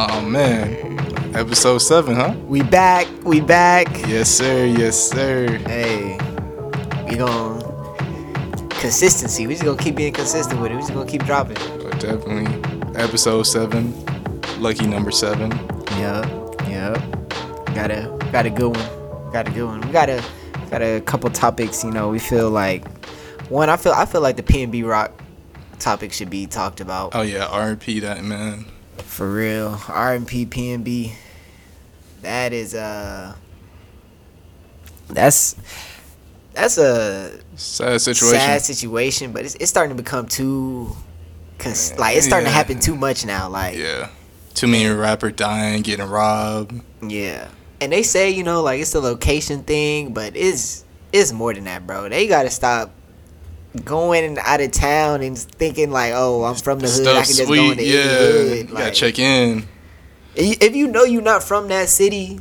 Oh man, episode seven, huh? We back. We back. Yes, sir. Yes, sir. Hey, we gon' consistency. We just gonna keep being consistent with it. We just gonna keep dropping. But definitely, episode seven, lucky number seven. Yep. Yep. Got a got a good one. Got a good one. We got a got a couple topics. You know, we feel like one. I feel I feel like the PnB Rock topic should be talked about. Oh yeah, R&P that man. For real, R and P P and B. That is uh. That's that's a Sad situation. sad situation, but it's, it's starting to become too, cons- like it's starting to happen too much now. Like Yeah. Too many rapper dying, getting robbed. yeah, and they say you know like it's a location thing, but it's it's more than that, bro. They gotta stop going out of town and thinking like, oh, I'm from the hood, I can just go sweet. into Yeah. any hood. You gotta Like, check in. if you know you're not from that city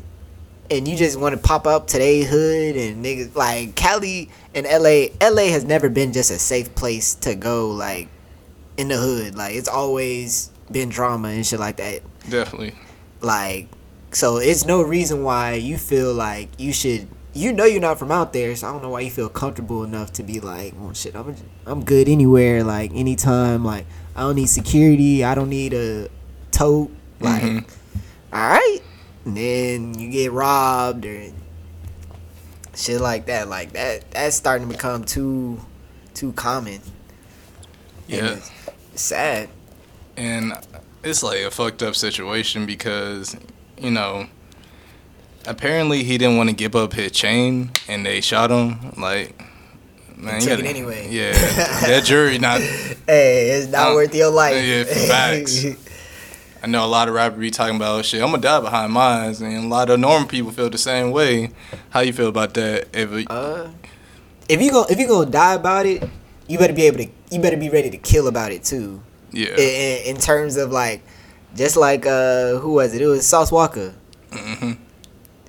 and you just want to pop up today hood and niggas like Cali and LA LA has never been just a safe place to go like in the hood like it's always been drama and shit like that Definitely. like so it's no reason why you feel like you should you know you're not from out there so I don't know why you feel comfortable enough to be like oh shit I'm I'm good anywhere like anytime like I don't need security I don't need a tote like Mhm. all right and then you get robbed or shit like that like that that's starting to become too too common Yeah. it's, it's sad And it's like a fucked up situation because, you know, apparently he didn't want to give up his chain and they shot him. Like, man, you gotta- anyway. Yeah, that jury not. hey it's not Uh, worth your life yeah, facts. I know a lot of rappers be talking about shit. I'm gonna die behind mine, and a lot of normal people feel the same way. How you feel about that? If it- uh, if you go if you gonna die about it you better be able to you better be ready to kill about it too yeah, in, in, terms of like just like uh who was it it was Sauce Walka hmm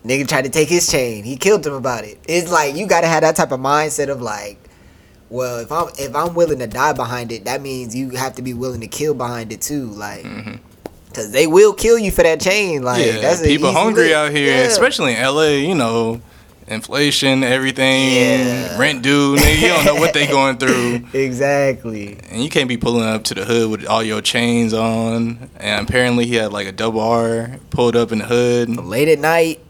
Nigga tried to take his chain. He killed him about it. It's like you gotta have that type of mindset of like, well, if I'm if I'm willing to die behind it, that means you have to be willing to kill behind it too. Like, hmm cause they will kill you for that chain. Like, yeah. that's people hungry lick. out here, Yeah. especially in LA. You know, inflation, everything, Yeah. rent due. Nigga, you don't know what they going through. Exactly. And you can't be pulling up to the hood with all your chains on. And apparently he had like a double R pulled up in the hood. Late at night.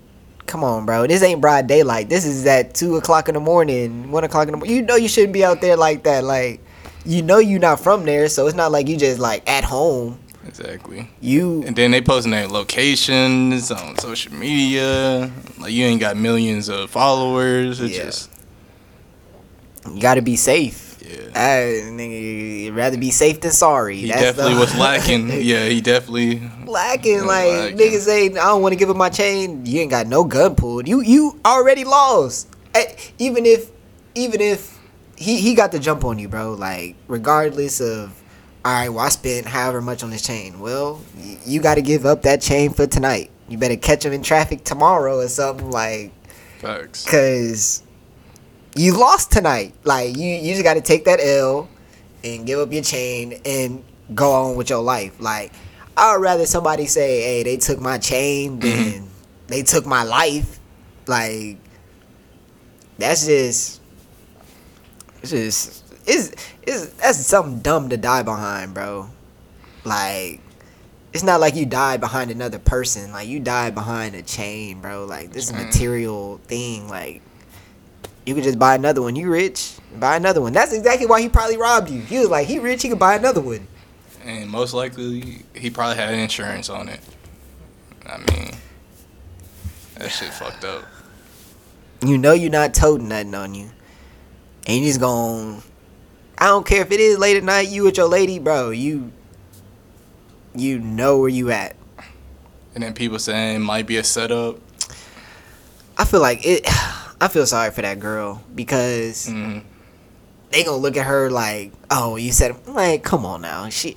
Come on, bro. This ain't broad daylight. This is at two o'clock in the morning, one o'clock in the morning. You know you shouldn't be out there like that. Like, you know you not from there, so it's not like you just like at home. Exactly. You And then they posting their locations on social media. Like you ain't got millions of followers. It's Yeah. just you gotta be safe. Yeah. I, nigga, rather be safe than sorry. He That's definitely the- was lacking. Yeah, he definitely. lacking. Like Lacking. niggas say, I don't want to give up my chain. You ain't got no gun pulled. You you already lost. Eh, Even if even if he he got the jump on you, bro. Like regardless of. All right, well, I spent however much on this chain. Well, y- you got to give up that chain for tonight. You better catch him in traffic tomorrow or something like, Facts. cause you lost tonight. Like you, you just got to take that L and give up your chain and go on with your life. Like I'd rather somebody say, "Hey, they took my chain," mm-hmm. than they took my life. Like that's just, it's just, it's, it's that's something dumb to die behind, bro. Like. It's not like you died behind another person. Like you died behind a chain, bro. Like this is Chain. material thing. Like you could just buy another one. You rich, buy another one. That's exactly why he probably robbed you. He was like, he rich, he could buy another one. And most likely he probably had insurance on it. I mean, that shit fucked up. You know you're not toting nothing on you, and he's gone. I don't care if it is late at night. You with your lady, bro. You. You know where you at. And then people saying might be a setup. I feel like it. I feel sorry for that girl because Mm, they gonna look at her like, oh, you said like, come on now. She,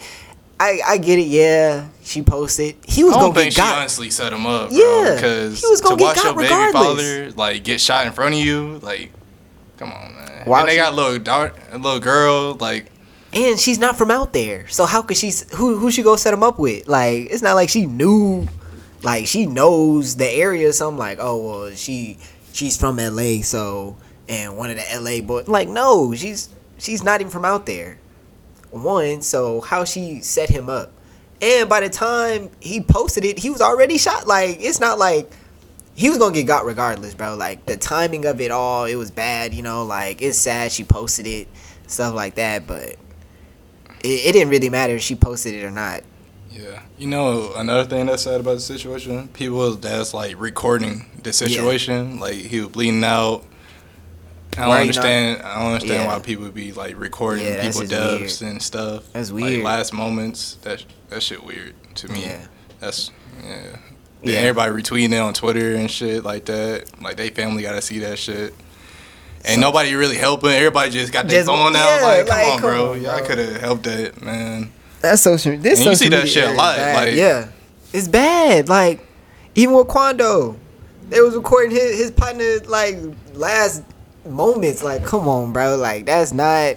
I, I get it. Yeah, she posted. He was I gonna don't think get she got. honestly set him up, Yeah. Because he was gonna to get watch your baby regardless. father like get shot in front of you, like, come on, man. Why and they she- got a little dark, a little girl, like, and she's not from out there. So how could she? Who who she go set him up with? Like it's not like she knew, like she knows the area. So I'm like, oh well, she she's from L.A. So and one of the L.A. boys. Like no, she's she's not even from out there. One, so how she set him up, and by the time he posted it, he was already shot. Like it's not like he was gonna get got regardless, bro. Like the timing of it all, it was bad. You know, like it's sad she posted it, stuff like that. But it, it didn't really matter if she posted it or not. Yeah. You know, another thing that's sad about the situation, people that's like recording the situation, like he was bleeding out. I don't Why you not- understand. I don't understand Yeah. why people be like recording Yeah, people just deaths and stuff. That's Like weird. last moments. That that shit weird to me. Yeah. That's yeah. Yeah. Yeah. Everybody retweeting it on Twitter and shit like that. Like they family got to see that shit. Ain't nobody really helping. Everybody just got their phone out. yeah, like, come like, on, come bro. on, Y'all could have helped that, man. That's social. This And you see that shit a is lot, like- yeah, it's bad. Like even with Quando, they was recording his his partner like last moments. Like come on, bro. Like that's not.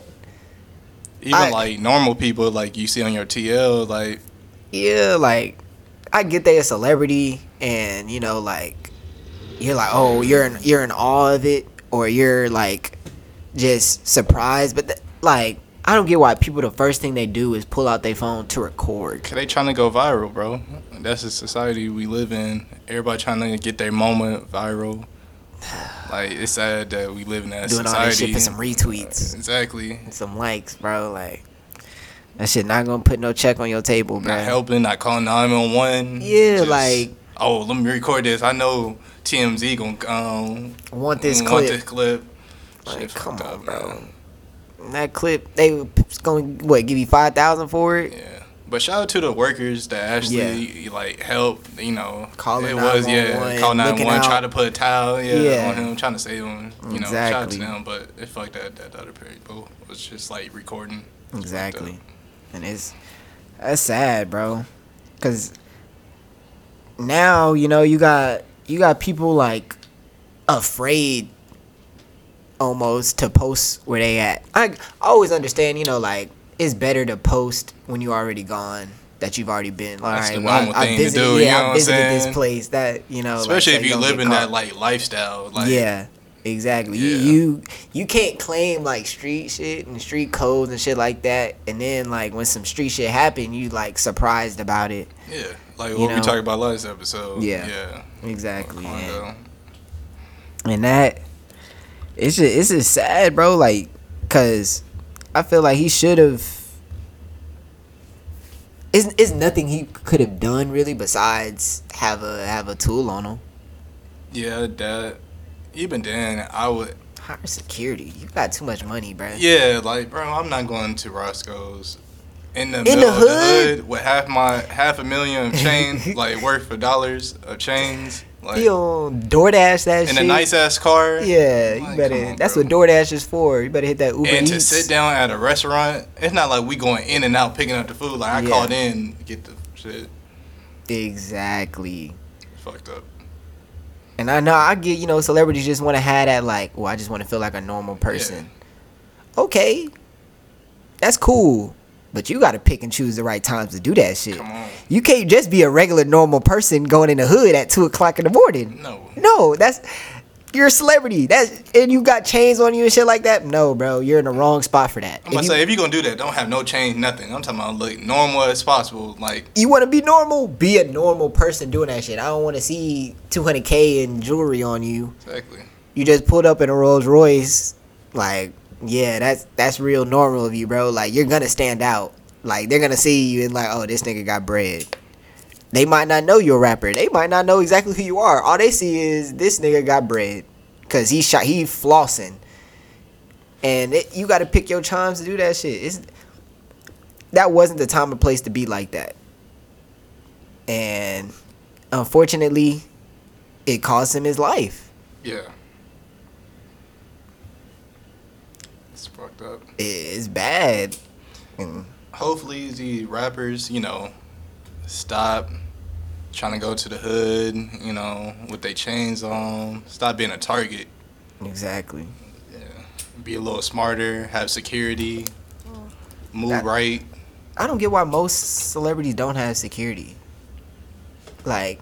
Even I- like normal people, like you see on your TL, like yeah, like I get they a celebrity, and you know, like you're like, oh, you're in you're in awe of it, or you're like just surprised. But th- like, I don't get why people the first thing they do is pull out their phone to record. Cause they trying to go viral, bro. That's the society we live in. Everybody trying to get their moment viral. Like it's sad that we live in that Doing all society. that shit for some retweets, exactly. and some likes, bro. Like that shit not gonna put no check on your table, bro. Not helping, not calling nine one one. Yeah, like- oh, let me record this. I know TMZ gonna um Want this want clip? this clip. Like, Shit come on, up, bro. man. That clip, they was going what give you five thousand for it? Yeah. But shout out to the workers that actually like help. You know, Calling it was yeah, call nine one, try to put a towel yeah, Yeah. on him, trying to save him. You know, shout out to them. But it fucked that that other people was just like recording. Exactly. And it's that's sad, bro. Cause now, you know, you got you got people like afraid almost to post where they at. I, I always understand, you know, like it's better to post when you're already gone. That you've already been. All That's right, the well, I, I visited, do, yeah, you know I visited this place. That you know, like, Especially so if you you live in that like lifestyle. Like yeah, exactly. You, Yeah. you you can't claim like street shit and street codes and shit like that, and then like when some street shit happen, you like surprised about it. yeah, like You what know? we talked about last episode. Yeah. yeah. Exactly. And, and that it's just it's just sad, bro. Like, cause I feel like he should have. It's, it's nothing he could have done really besides have a have a tool on him. Yeah, that. Even then, I would. Hire security. You got too much money, bro. Yeah, like bro, I'm not going to Roscoe's in the In middle the of the hood? hood with half my half a million of chain, like worth of dollars of chains, like He on DoorDash that in shit. a nice ass car. Yeah, you better. on, that's bro. what DoorDash is for. You better hit that Uber And to Eats. sit down at a restaurant, it's not like we going in and out picking up the food. Like I Yeah. called in, get the shit Exactly. fucked up. And I know I get you know celebrities just want to have that like, well, I just want to feel like a normal person. Okay, that's cool, but you got to pick and choose the right times to do that shit. Come on, You can't just be a regular normal person going in the hood at two o'clock in the morning. no. No, that's you're a celebrity. That's and you got chains on you and shit like that. No, bro, you're in the wrong spot for that. I'm gonna say if you're gonna do that, don't have no change, nothing. I'm talking about look normal as possible. Like you want to be normal, be a normal person doing that shit. I don't want to see 200k in jewelry on you. exactly. You just pulled up in a Rolls Royce, like yeah, that's that's real normal of you, bro. Like you're gonna stand out. Like they're gonna see you and like, oh, this nigga got bread. They might not know you're a rapper. They might not know exactly who you are. All they see is this nigga got bread, cause he shot, he flossing, and it, you got to pick your chimes to do that shit. It's that wasn't the time or place to be like that, and unfortunately, it cost him his life. Yeah. It's fucked up. It's bad. And Hopefully the rappers, you know, stop trying to go to the hood, you know, with their chains on. Stop being a target. exactly. Yeah. Be a little smarter, have security. Mm. move That- right. I don't get why most celebrities don't have security. Like,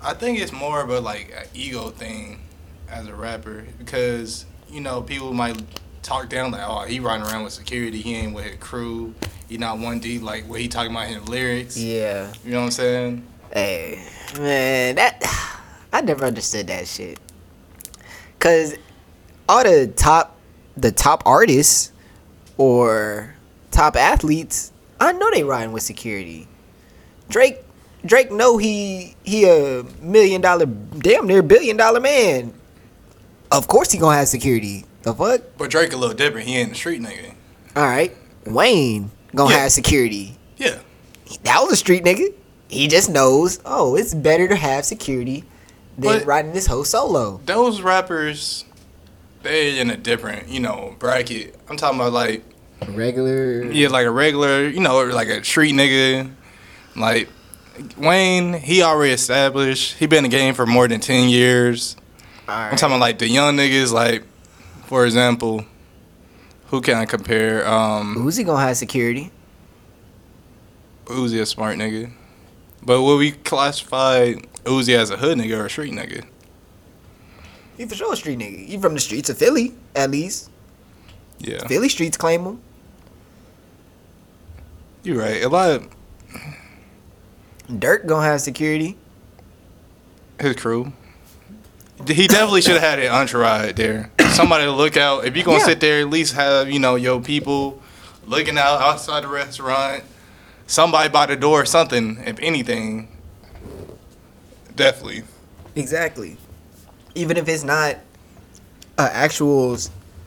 I think it's more of a like an ego thing as a rapper because you know people might talk down like, oh, he riding around with security. He ain't with his crew. He not one D like what he talking about in lyrics. yeah, You know what I'm saying? hey, man, that I never understood that shit. Cause all the top, the top artists or top athletes, I know they riding with security. Drake, Drake know he he a million dollar, damn near billion dollar man. Of course he gonna have security. The fuck? But Drake a little different. He ain't a street nigga. All right, Wayne gonna Yeah. have security. Yeah. That was a street nigga. He just knows, oh, it's better to have security than But- riding this whole solo. Those rappers, they in a different you know bracket. I'm talking about like Regular. Yeah, like a regular, you know, like a street nigga. Like Wayne, he already established. He been in the game for more than ten years. I'm talking about like the young niggas. Like, for example, who can I compare? Um, Uzi gonna have security. Uzi a smart nigga, but would we classify Uzi as a hood nigga or a street nigga? He for sure a street nigga. He from the streets of Philly, at least. Yeah, Philly streets claim him. you're right. A lot of Durk gonna have security. his crew. He definitely should have had an entourage there. Somebody to look out. If you're gonna Yeah. sit there, at least have you know your people looking out outside the restaurant. Somebody by the door, something. If anything, definitely. Exactly. Even if it's not an actual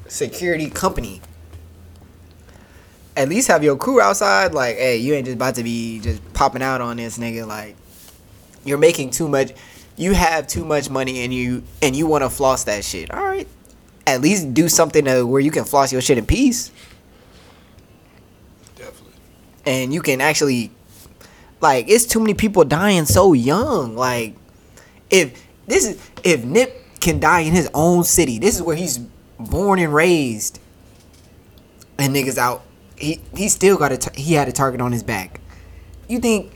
security company. At least have your crew outside. Like, hey, you ain't just about to be just popping out on this nigga. Like, you're making too much. You have too much money, and you and you want to floss that shit. All right, at least do something to where you can floss your shit in peace, Definitely. and you can actually, like, it's too many people dying so young. Like, if this is if Nip can die in his own city, this is where he's born and raised, and niggas out, he he still got a he had a target on his back. You think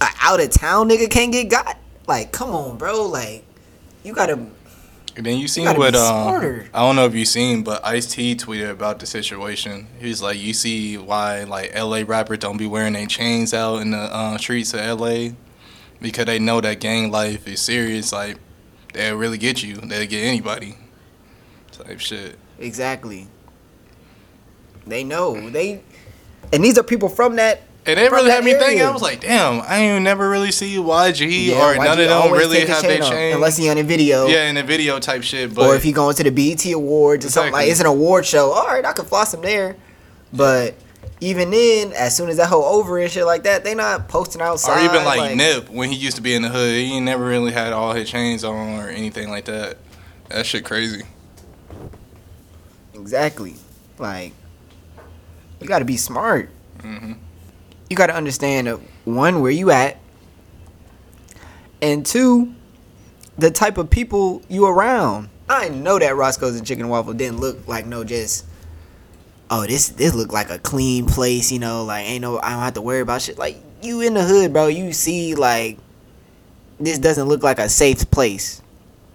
a out of town nigga can't get got? Like, come on, bro. Like, you gotta. And then you seen gotta what um. I don't know if you seen, but Ice T tweeted about the situation. He's like, you see why like L.A. rappers don't be wearing their chains out in the uh, streets of L.A. because they know that gang life is serious. Like they'll really get you. They'll get anybody. Type shit. Exactly. They know they, and these are people from that. And it really had me thinking. I was like, damn, I ain't never really see YG Yeah, or why none of them really have their chain unless he on a video. yeah, in a video type shit. But or if he going to the BET Awards or something like it's an award show. All right, I could floss him there, but even then, as soon as that whole over and shit like that, they not posting outside. Or even like, Nip when he used to be in the hood, he never really had all his chains on or anything like that. That shit crazy. Exactly, like you got to be smart. hmm You got to understand uh, one where you at, and two, the type of people you around. I know that Roscoe's and Chicken Waffle didn't look like no just. Oh, this this look like a clean place, you know. Like ain't no, I don't have to worry about shit. Like you in the hood, bro. You see, like this doesn't look like a safe place.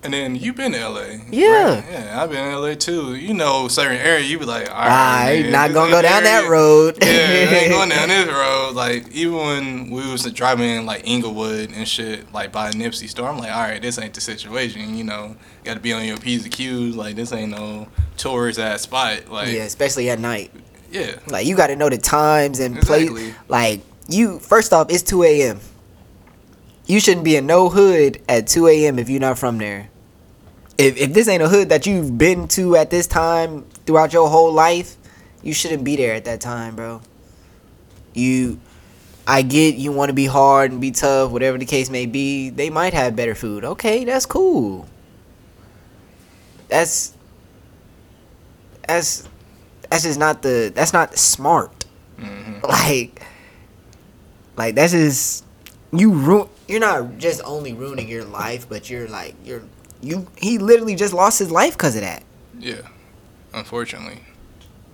And then you've been to LA. Yeah. right? Yeah, I've been in LA too. You know, certain area, you be like, all right, not gonna go the down that road. Yeah, ain't going down this road. Like even when we was driving in like Inglewood and shit, like by Nipsey store, I'm like, all right, this ain't the situation. You know, got to be on your p's and q's. Like this ain't no tourist ass spot. Like yeah, especially at night. yeah, Like you got to know the times and place. Like you, first off, it's two a.m. You shouldn't be in no hood at two a.m. if you're not from there. If if this ain't a hood that you've been to at this time throughout your whole life, you shouldn't be there at that time, bro. You, I get you want to be hard and be tough, whatever the case may be. They might have better food. Okay, that's cool. That's that's that's just not the that's not smart. hmm Like like that's just you ruin you're not just only ruining your life, but you're like you're you he literally just lost his life because of that. yeah. Unfortunately,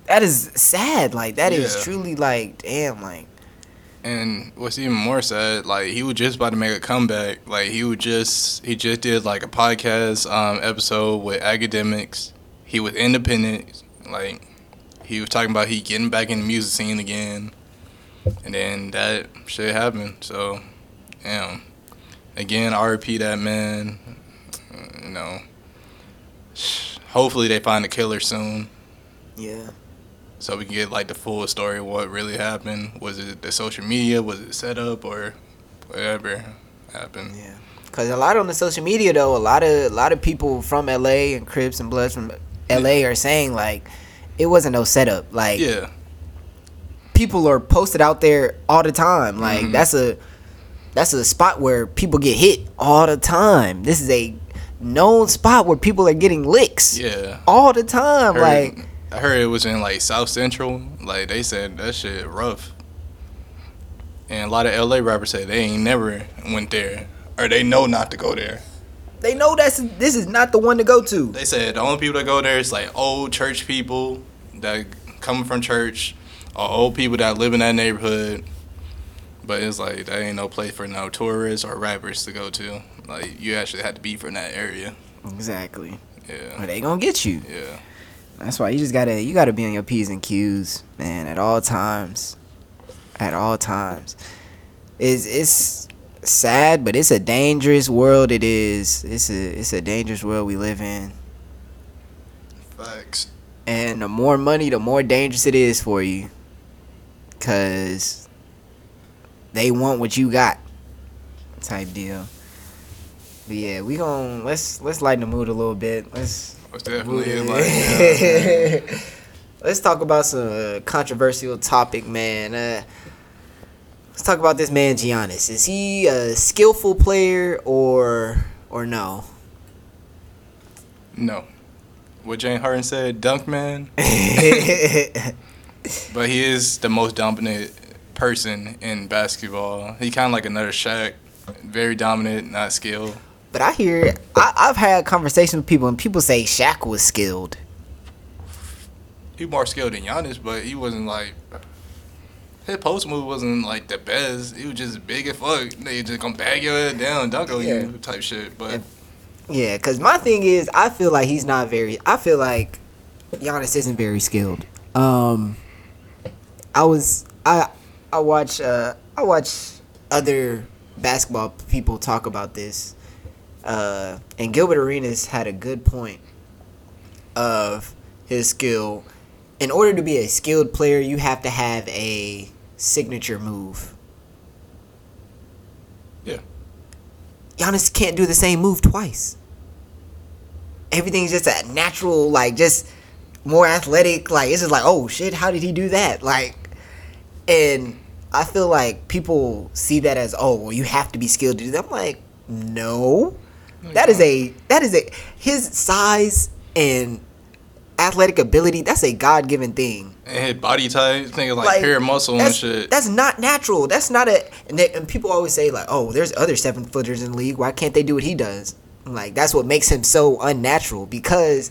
that is sad. Like that is Yeah. truly like damn. Like And what's even more sad, like he was just about to make a comeback. Like he would just he just did like a podcast um, episode with academics. He was independent. Like he was talking about he getting back in the music scene again. And then that shit happened. So, damn. Again, RP that man. You know. Hopefully they find the killer soon. yeah. so we can get like the full story of what really happened. Was it the social media? Was it set up or whatever happened? Yeah, cause a lot on the social media though, a lot of a lot of people from LA and Crips and Bloods from LA are saying like it wasn't no setup. Like Yeah, people are posted out there all the time. Like Mhm. that's a that's a spot where people get hit all the time. This is a known spot where people are getting licks yeah. all the time. Heard- Like I heard it was in like South Central. Like they said that shit rough. And a lot of LA rappers say they ain't never went there or they know not to go there. they know that's this is not the one to go to. They said the only people that go there is like old church people that come from church or old people that live in that neighborhood. But it's like that ain't no place for no tourists or rappers to go to. Like you actually had to be from that area. Exactly. Yeah. But they gonna get you. Yeah. That's why you just gotta you gotta be on your p's and q's, man, at all times. At all times. Is it's sad, but it's a dangerous world. It is. It's a it's a dangerous world we live in. Facts. And the more money, the more dangerous it is for you. Cause they want what you got. Type deal. But yeah, we gon' let's let's lighten the mood a little bit. Let's It's definitely like yeah, Let's talk about some uh, controversial topic, man. Uh, let's talk about this man Giannis. Is he a skillful player or or no? no. What James Harden said, dunk man. But he is the most dominant person in basketball. He kind of like another Shaq. Very dominant, not skilled. but I hear I, I've had conversations with people and people say Shaq was skilled. He more skilled than Giannis, but he wasn't like his post move wasn't like the best. He was just big as fuck. They just gonna bag your head down, dunk on Yeah. you type shit. But Yeah, because my thing is, I feel like he's not very. I feel like Giannis isn't very skilled. Um, I was I I watch uh I watch other basketball people talk about this, uh, and Gilbert Arenas had a good point of his skill. In order to be a skilled player, you have to have a signature move. Yeah. Giannis can't do the same move twice. Everything's just a natural, like just more athletic. Like it's just like, oh shit, how did he do that? Like, and I feel like people see that as, oh, well, you have to be skilled to do that. I'm like, no, that is a that is a his size and athletic ability. That's a God given thing. and his body type, thinking like, Like, pure muscle and shit. that's not natural. That's not a. And, they, and people always say like, "Oh, there's other seven footers in the league. Why can't they do what he does?" I'm like that's what makes him so unnatural because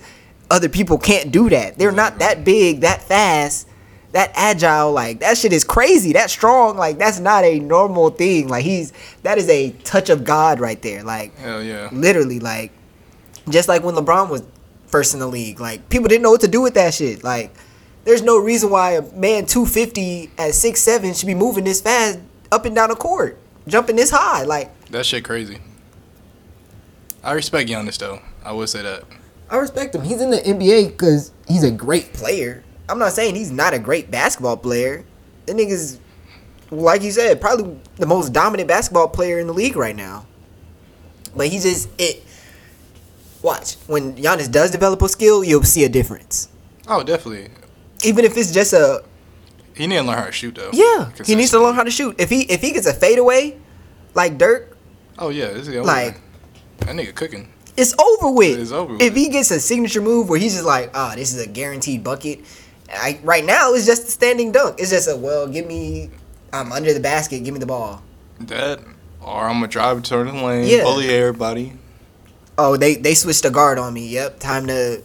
other people can't do that. They're not that big, that fast, that agile. Like that shit is crazy. That strong. Like that's not a normal thing. Like he's that is a touch of God right there. Like Hell yeah. literally like just like when LeBron was first in the league like people didn't know what to do with that shit like there's no reason why a man 250 at 6'7 should be moving this fast up and down the court jumping this high like That shit crazy. I respect Giannis though. I would say that. I respect him he's in the NBA because he's a great player I'm not saying he's not a great basketball player the nigga's like you said probably the most dominant basketball player in the league right now but he just it watch when Giannis does develop a skill you'll see a difference Oh, definitely. even if it's just a He need to learn how to shoot though. yeah, he needs to learn how to shoot. If he if he gets a fadeaway, like Dirk, Oh yeah, this is. Like- that nigga cooking. it's over with. It's over If he gets a signature move where he's just like, ah, this is a guaranteed bucket. I, right now, it's just a standing dunk. It's just a well, give me, I'm under the basket, give me the ball. That or I'm gonna drive to the lane, Yeah. bully everybody. Oh, they they switched the guard on me. Yep, time to.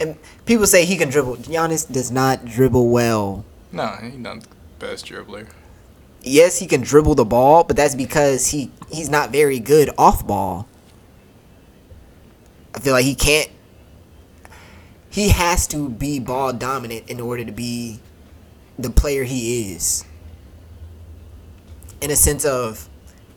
And people say he can dribble. Giannis does not dribble well. Nah, he's not the best dribbler. Yes, he can dribble the ball, but that's because he he's not very good off ball. I feel like he can't. He has to be ball dominant in order to be the player he is. In a sense of,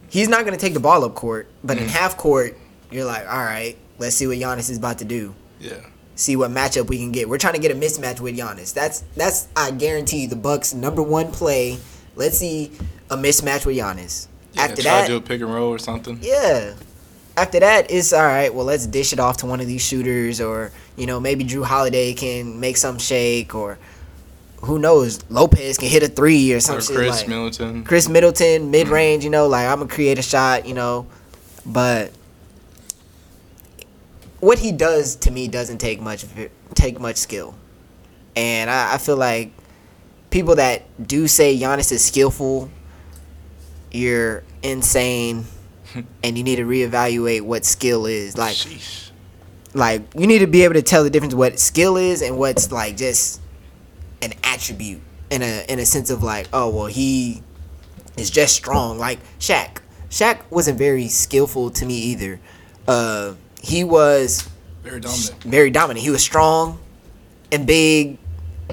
he's not going to take the ball up court, but in mm. half court, you're like, all right, let's see what Giannis is about to do. Yeah. See what matchup we can get. We're trying to get a mismatch with Giannis. That's that's I guarantee you the Bucks' number one play. Let's see a mismatch with Giannis. yeah After try that, to do a pick and roll or something. yeah. After that, it's all right. Well, let's dish it off to one of these shooters, or you know, maybe Jrue Holiday can make some shake, or who knows, Lopez can hit a three or some Or shit Khris like Middleton. Khris Middleton, mm-hmm. mid range. You know, like I'm gonna create a shot. You know, but what he does to me doesn't take much take much skill, and I, I feel like people that do say Giannis is skillful, you're insane, and you need to reevaluate what skill is. Like, like you need to be able to tell the difference what skill is and what's like just an attribute in a in a sense of like, oh well, he is just strong. Like Shaq, Shaq wasn't very skillful to me either. Uh, he was Very dominant. very dominant. He was strong and big,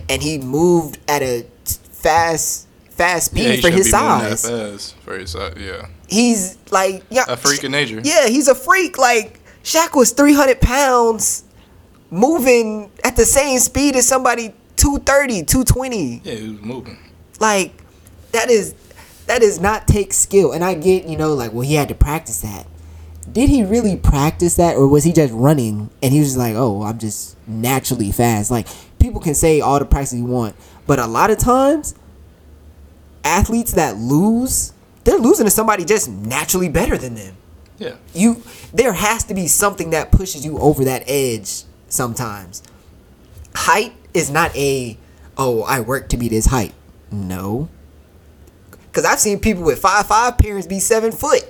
and he moved at a fast fast speed Yeah, for his be moving that size. fast for his size. Yeah. He's like yeah, A freak in nature. yeah, he's a freak. Like Shaq was three hundred pounds, moving at the same speed as somebody 230, 220. Yeah, he was moving. Like that is that does not take skill. And I get, you know, like well he had to practice that. Did he really practice that or was he just running and he was just like, "Oh, I'm just naturally fast." Like people can say all the practice you want, but a lot of times athletes that lose, they're losing to somebody just naturally better than them. Yeah. you there has to be something that pushes you over that edge sometimes. Height is not a oh i work to be this height. No. Because i've seen people with five five parents be seven foot.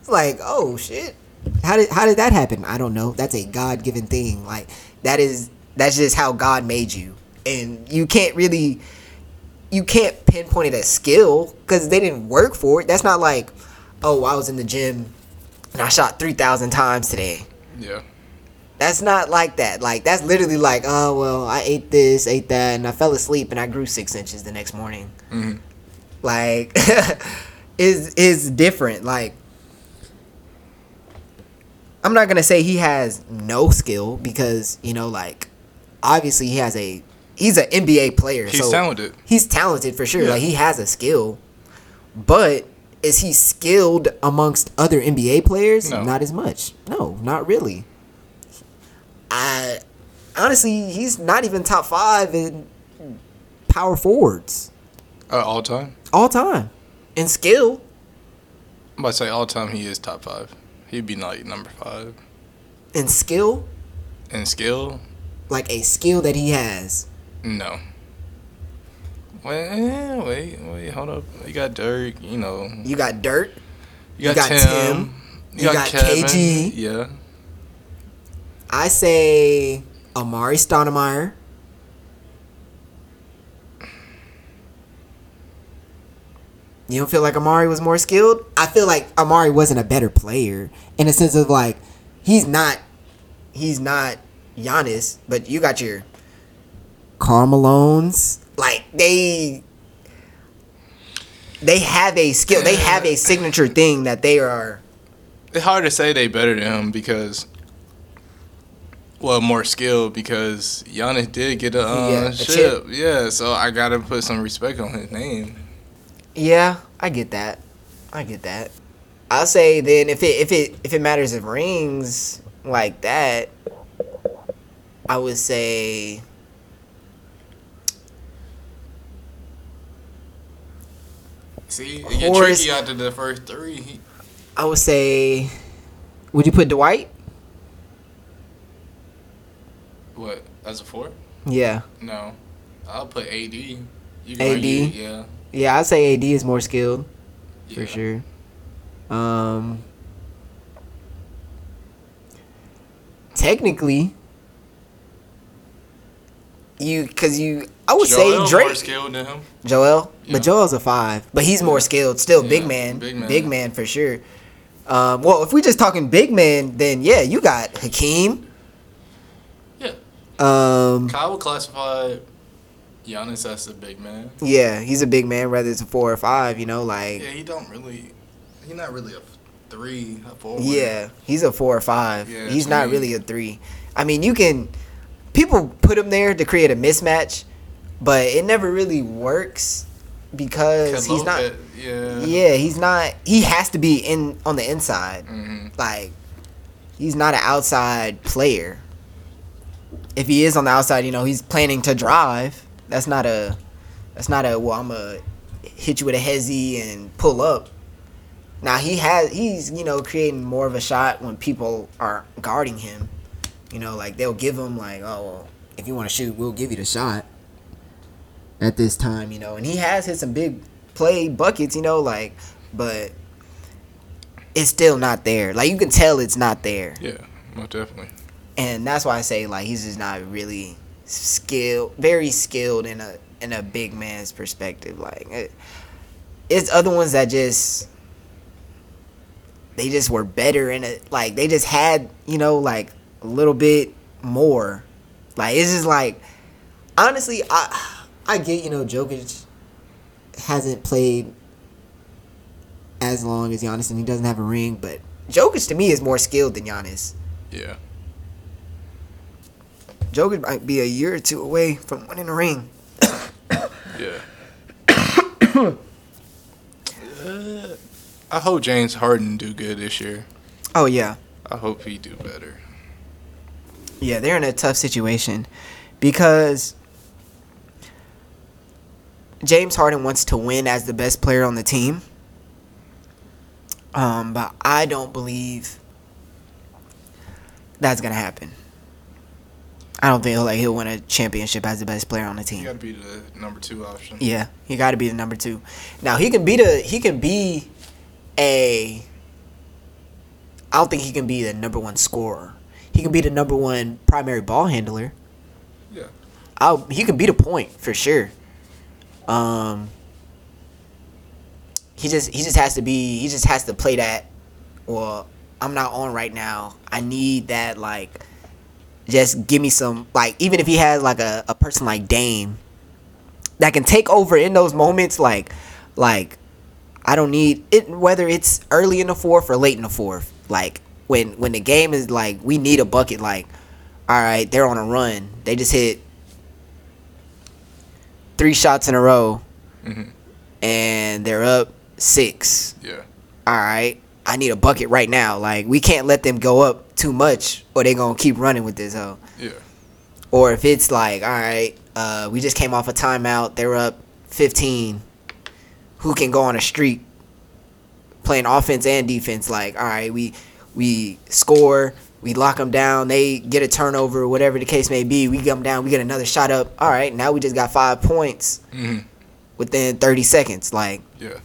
It's like oh shit. How did how did that happen? I don't know. That's a god-given thing. Like that is that's just how god made you. And you can't really you can't pinpoint it as skill because they didn't work for it that's not like oh i was in the gym and I shot 3,000 times today. Yeah. That's not like that. Like, that's literally like, oh, well, I ate this, ate that, and I fell asleep and I grew six inches the next morning. Mhm. Like, is is different. Like, I'm not going to say he has no skill because, you know, like, obviously he has a, he's an NBA player. He's so talented. He's talented for sure. Yeah. Like, he has a skill. But is he skilled amongst other NBA players? No. Not as much. No, not really. I honestly, he's not even top five in power forwards Uh, all time. all time in skill. I'm about to say all time he is top five. He'd be like number five. In skill, In skill, like a skill that he has. No. Wait, eh, wait, wait, hold up. You got Dirk, you know. You got Dirk. You got, got Tim. Tim. You, You got, got. KG. Yeah. I say Amar'e Stoudemire. You don't feel like Amar'e was more skilled? I feel like Amari wasn't a better player in a sense of like he's not he's not Giannis, but you got your Carmelones. Like they they have a skill. They have a signature thing that they are It's hard to say they better than him because, well, more skill because Giannis did get a, uh, Yeah, a chip. chip. Yeah, so I gotta put some respect on his name. Yeah, I get that. I get that. I'll say then if it if it if it matters of rings like that, I would say See, it get Horace- tricky after the first three. I would say would you put Dwight? what as a four? Yeah. No, I'll put AD. You AD? argue, yeah, Yeah, I'd say AD is more skilled for sure. Um technically you because you I would Joel say Drake more skilled than him. Joel, Yeah. but Joel's a five, but he's more skilled. Still, big man, big man. big man for sure. Um, well, if we're just talking big man, then yeah, you got Hakeem. Yeah. Um, Kyle would classify Giannis as a big man. yeah, he's a big man, whether it's a four or five. You know, like Yeah, he don't really. He's not really a three, a four. Yeah, he's a four or five. Yeah, he's not really a three. I mean, you can people put him there to create a mismatch, but it never really works because he's not. Yeah. Yeah, he's not. He has to be in on the inside. hmm Like, he's not an outside player. If he is on the outside, you know, he's planning to drive. That's not a. That's not a. Well, I'm gonna hit you with a hezzy and pull up. Now he has. He's you know creating more of a shot when people are guarding him. You know, like they'll give him like, oh, well, if you want to shoot, we'll give you the shot. At this time, you know, and he has hit some big play buckets, you know, like, but it's still not there. Like you can tell it's not there, Yeah, most definitely. and that's why I say like he's just not really skilled, very skilled in a in a big man's perspective. Like it, it's other ones that just they just were better in it. Like they just had you know like a little bit more. Like it's just like honestly, I I get you know Jokic hasn't played as long as Giannis and he doesn't have a ring, but Jokic to me is more skilled than Giannis. Yeah. Jokic might be a year or two away from winning a ring. Yeah. Uh, I hope James Harden do good this year. Oh yeah, I hope he do better. yeah, they're in a tough situation because James Harden wants to win as the best player on the team. Um, but I don't believe that's gonna happen. I don't think he'll like he'll win a championship as the best player on the team. You got to be the number two option. Yeah, he got to be the number two. Now he can be the he can be a. I don't think he can be the number one scorer. He can be the number one primary ball handler. Yeah. I'll, he can be the point for sure. Um. He just he just has to be he just has to play that. Well, I'm not on right now. I need that like. Just give me some like even if he has like a, a person like Dame that can take over in those moments like like I don't need it whether it's early in the fourth or late in the fourth. Like when when the game is like we need a bucket like all right, they're on a run. They just hit three shots in a row Mhm. and they're up 6. Yeah. All right. I need a bucket right now. Like we can't let them go up too much or they're going to keep running with this hoe. Yeah. Or if it's like, all right, uh, we just came off a timeout, they're up 15. Who can go on a streak playing offense and defense? Like, all right, we we score, we lock them down, they get a turnover, whatever the case may be. We get them down, we get another shot up. All right, now we just got five points hmm within 30 seconds. Like, Yeah.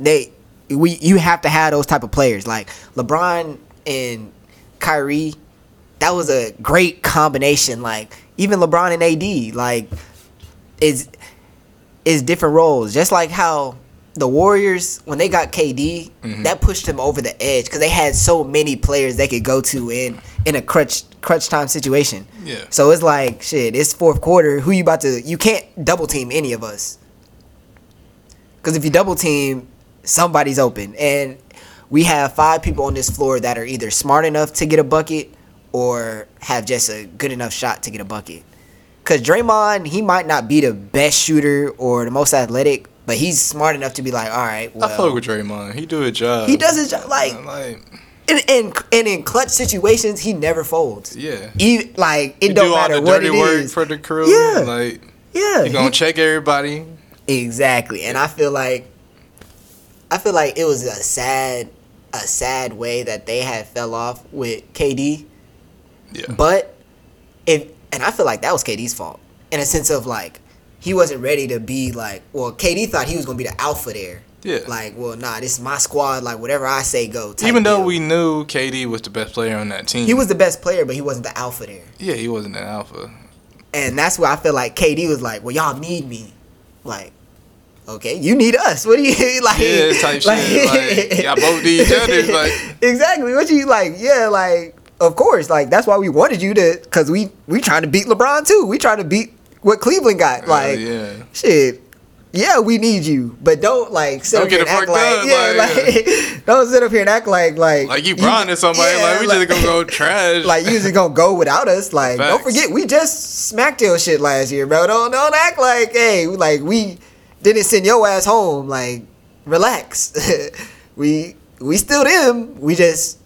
they we you have to have those type of players like LeBron and Kyrie. That was a great combination. Like even LeBron and AD, like is is different roles. Just like how the Warriors when they got KD, Mhm. that pushed them over the edge because they had so many players they could go to in in a crutch crutch time situation. Yeah. So it's like shit. It's fourth quarter. Who you about to? You can't double team any of us. Because if you double team, somebody's open, and we have five people on this floor that are either smart enough to get a bucket or have just a good enough shot to get a bucket. Because Draymond, he might not be the best shooter or the most athletic, but he's smart enough to be like, all right, well, I fuck with Draymond. He do a job. he does his job. Like, like and, and, and in clutch situations, he never folds. yeah. Even, like, it He don't do all matter the what dirty it work is. for the crew. Yeah. Like yeah, he gonna he- check everybody. Exactly. And I feel like I feel like it was a sad a sad way that they had fell off with KD. Yeah. But if and I feel like that was KD's fault. In a sense of like he wasn't ready to be like well, KD thought he was gonna be the alpha there. Yeah. Like, well, nah, this is my squad, like whatever I say go. Even though deal. we knew KD was the best player on that team. he was the best player, but he wasn't the alpha there. Yeah, he wasn't an alpha. and that's where I feel like KD was like, "Well, y'all need me." Like, okay, you need us. What do you like? Yeah, type shit. Like, y'all both need each other. Like, exactly. What you like? Yeah, like of course. Like that's why we wanted you to, cause we we trying to beat LeBron too. We trying to beat what Cleveland got. uh, Like yeah. shit. Yeah, we need you, but don't like sit Don't up here get and act like up, yeah, like, like don't sit up here and act like like Like you to somebody, yeah, like we just gonna go trash. like you just gonna go without us. Like don't forget we just smacked your shit last year, bro. Don't don't act like hey like we didn't send your ass home. Like relax. we we still them. We just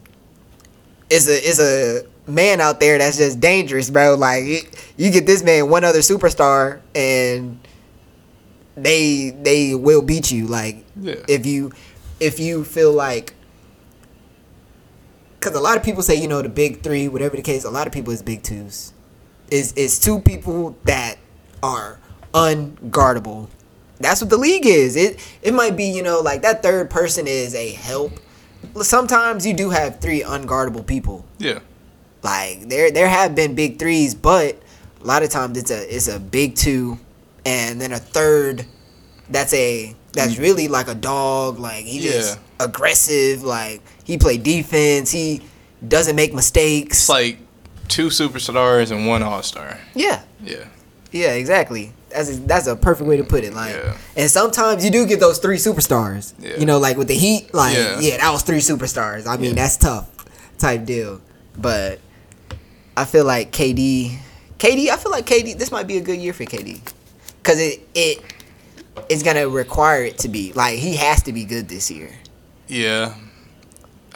it's a it's a man out there that's just dangerous, bro. Like you get this man one other superstar and they they will beat you. Like Yeah. if you if you feel like because a lot of people say you know the big three, whatever the case. A lot of people is big twos. Is is two people that are unguardable. That's what the league is. It it might be you know like that third person is a help. Sometimes you do have three unguardable people. yeah. Like there there have been big threes, but a lot of times it's a it's a big two, and then a third that's a that's mm. really like a dog. Like he just aggressive. Like he play defense. He doesn't make mistakes. It's like two superstars and one all star. yeah, Yeah. yeah, exactly. That's a, that's a perfect way to put it. Like, Yeah. and sometimes you do get those three superstars. Yeah. You know, like with the Heat. Like, Yeah. yeah, that was three superstars. I mean, Yeah. that's tough type deal. But I feel like KD, KD. I feel like KD. This might be a good year for KD, because it it is gonna require it to be like he has to be good this year. Yeah.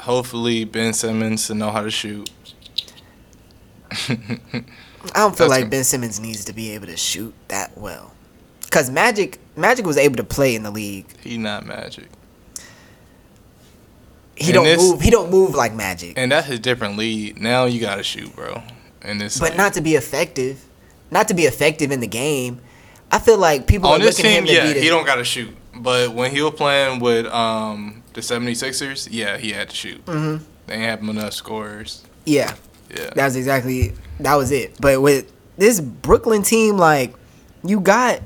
Hopefully Ben Simmons to know how to shoot. I don't feel That's like. Ben Simmons needs to be able to shoot that well. Cause Magic, Magic was able to play in the league. he not magic. He And don't this- move. He don't move like Magic. And that's a different lead. Now you gotta shoot, bro. And this but not to be effective, not to be effective in the game. I feel like people on this looking at him team, yeah, he don't gotta shoot. But when he was playing with um the 76ers, yeah, he had to shoot. Mhm. They ain't have enough scorers. Yeah, Yeah. that was exactly that was it. But with this Brooklyn team, like you got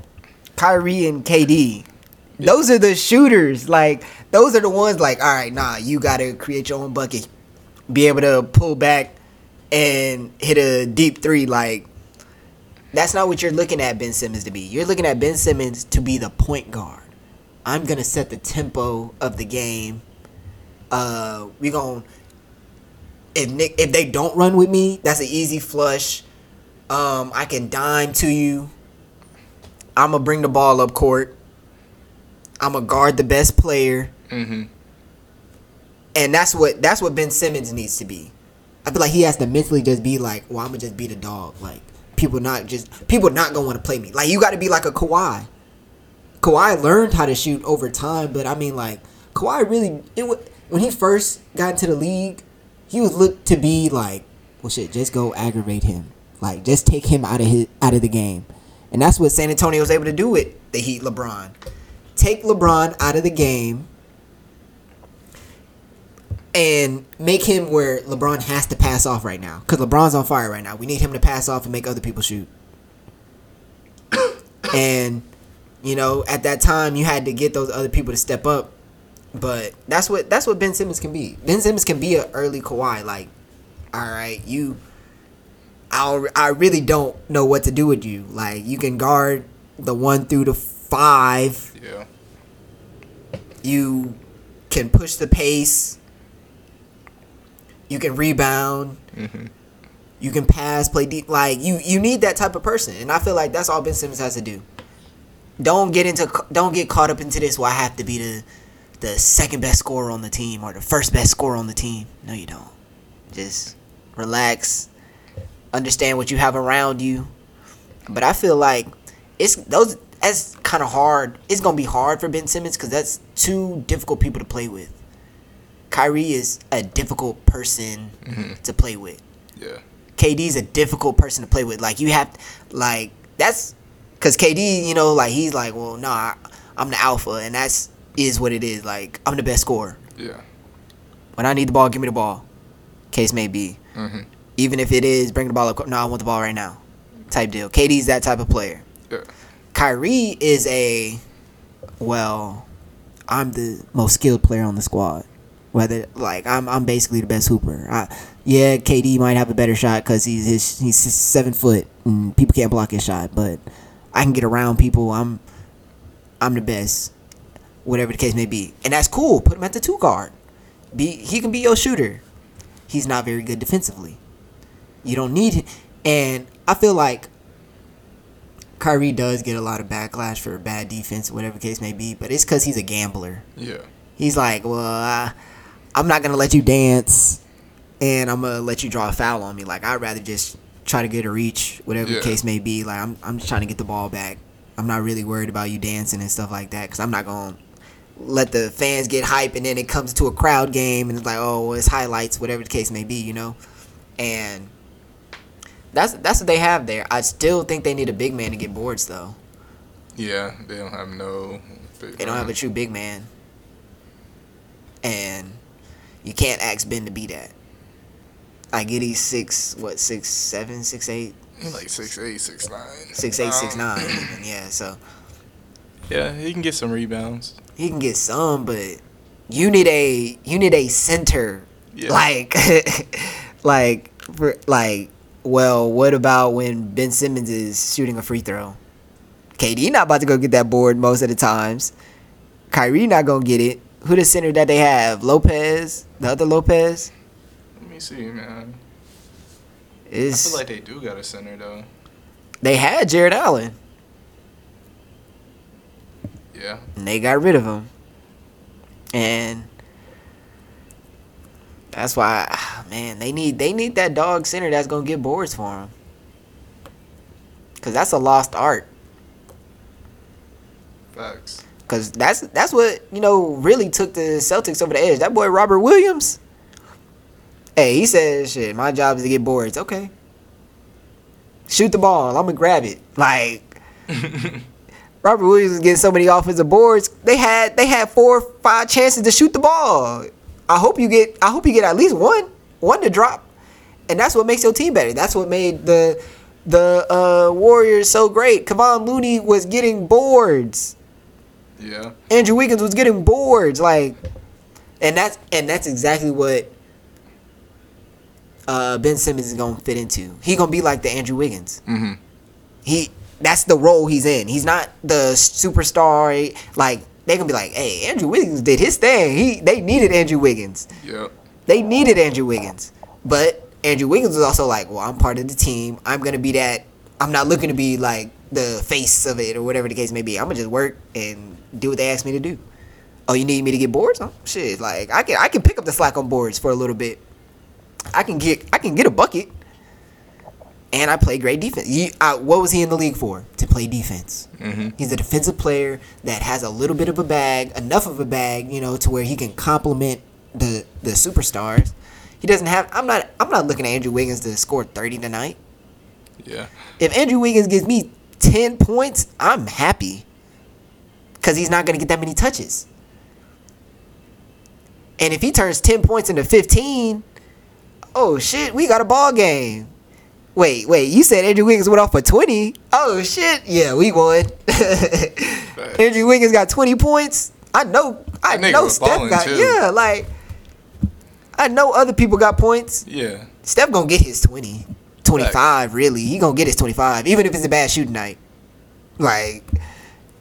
Kyrie and KD. Those are the shooters. Like those are the ones. Like all right, nah, you gotta create your own bucket, be able to pull back and hit a deep three. Like that's not what you're looking at Ben Simmons to be. You're looking at Ben Simmons to be the point guard. I'm gonna set the tempo of the game. Uh, we gonna if Nick if they don't run with me, that's an easy flush. Um, I can dime to you. I'm gonna bring the ball up court. I'm gonna guard the best player, hmm and that's what that's what Ben Simmons needs to be. I feel like he has to mentally just be like, well, I'm gonna just be the dog. Like people not just people not gonna want to play me. Like you got to be like a Kawhi. Kawhi learned how to shoot over time, but I mean like Kawhi really it wa- when he first got into the league, he was looked to be like, well shit, just go aggravate him. Like just take him out of his out of the game. And that's what San Antonio was able to do with the Heat LeBron. Take LeBron out of the game and make him where LeBron has to pass off right now. Because LeBron's on fire right now. We need him to pass off and make other people shoot. and, you know, at that time you had to get those other people to step up. But that's what that's what Ben Simmons can be. Ben Simmons can be an early Kawhi. Like, all right, you I I really don't know what to do with you. Like you can guard the one through the five. Yeah. You can push the pace. You can rebound. hmm You can pass, play deep. Like you, you need that type of person, and I feel like that's all Ben Simmons has to do. Don't get into, don't get caught up into this. Where I have to be the, the second best scorer on the team or the first best scorer on the team. No, you don't. Just relax. Understand what you have around you. But I feel like it's those. That's kind of hard. It's gonna be hard for Ben Simmons because that's two difficult people to play with. Kyrie is a difficult person Mhm. to play with. Yeah. KD's a difficult person to play with. Like you have, like that's because KD, you know, like he's like, well, no, I, I'm the alpha, and that's is what it is. Like I'm the best scorer. Yeah. When I need the ball, give me the ball. Case may be. hmm Even if it is bring the ball up. No, I want the ball right now. type deal. KD's that type of player. Yeah. Kyrie is a well, I'm the most skilled player on the squad. Whether like I'm, I'm basically the best hooper. I, yeah, KD might have a better shot because he's his, he's seven foot and people can't block his shot. But I can get around people. I'm I'm the best, whatever the case may be, and that's cool. Put him at the two guard. Be he can be your shooter. He's not very good defensively. You don't need him, and I feel like Kyrie does get a lot of backlash for bad defense, whatever the case may be, but it's because he's a gambler. Yeah. He's like, well, I, I'm not gonna let you dance, and I'm gonna let you draw a foul on me. Like I'd rather just try to get a reach, whatever Yeah. the case may be. Like I'm, I'm just trying to get the ball back. I'm not really worried about you dancing and stuff like that, because I'm not gonna let the fans get hype, and then it comes to a crowd game, and it's like, oh, well, it's highlights, whatever the case may be, you know, and. That's that's what they have there. I still think they need a big man to get boards though. Yeah. They don't have no. They don't have a true big man. And you can't ask Ben to be that. I get he's six, what, six, seven, six, eight, He's like six eight, six nine. six, eight, six, Um, nine. yeah, so Yeah, he can get some rebounds. he can get some, but you need a you need a center. Yeah. Like like for, like well, what about when Ben Simmons is shooting a free throw? KD not about to go get that board most of the times. Kyrie not gonna get it. Who the center that they have? Lopez, the other Lopez Let me see, man. I feel like they do got a center though. they had Jarrett Allen, Yeah. and they got rid of him, and that's why, man, they need they need that dog center that's gonna get boards for them. Cause that's a lost art. Facts. Cause that's that's what you know really took the Celtics over the edge. That boy Robert Williams. Hey, he said, "Shit, my job is to get boards." Okay. Shoot the ball. I'm gonna grab it. Like Robert Williams was getting so many offensive boards. They had they had four or five chances to shoot the ball. I hope you get I hope you get at least one one to drop, and that's what makes your team better. That's what made the the uh, Warriors so great. Kevon Looney was getting boards. yeah. Andrew Wiggins was getting boards, like, and that's and that's exactly what uh, Ben Simmons is gonna fit into. He gonna be like the Andrew Wiggins. Mm-hmm. He that's the role he's in. He's not the superstar. Like they gonna be like, hey, Andrew Wiggins did his thing. He they needed Andrew Wiggins. Yep. They needed Andrew Wiggins, but Andrew Wiggins was also like, well, I'm part of the team. I'm gonna be that. I'm not looking to be like the face of it or whatever the case may be. I'm gonna just work and do what they ask me to do. Oh, you need me to get boards? Oh, shit, like I can I can pick up the slack on boards for a little bit. I can get I can get a bucket, and I play great defense. You, I, what was he in the league for? To play defense. Mm-hmm. He's a defensive player that has a little bit of a bag, enough of a bag, you know, to where he can complement the the superstars. He doesn't have. I'm not. I'm not looking at Andrew Wiggins to score 30 tonight. Yeah. If Andrew Wiggins gives me 10 points, I'm happy. Cause he's not gonna get that many touches. And if he turns 10 points into 15, oh shit, we got a ball game. Wait, wait, you said Andrew Wiggins went off for 20? Oh shit, yeah, we won. Andrew Wiggins got 20 points. I know, I know Steph got, too. yeah, like, I know other people got points. Yeah. Steph gonna get his 20, 25, really. He gonna get his 25, even if it's a bad shooting night. Like,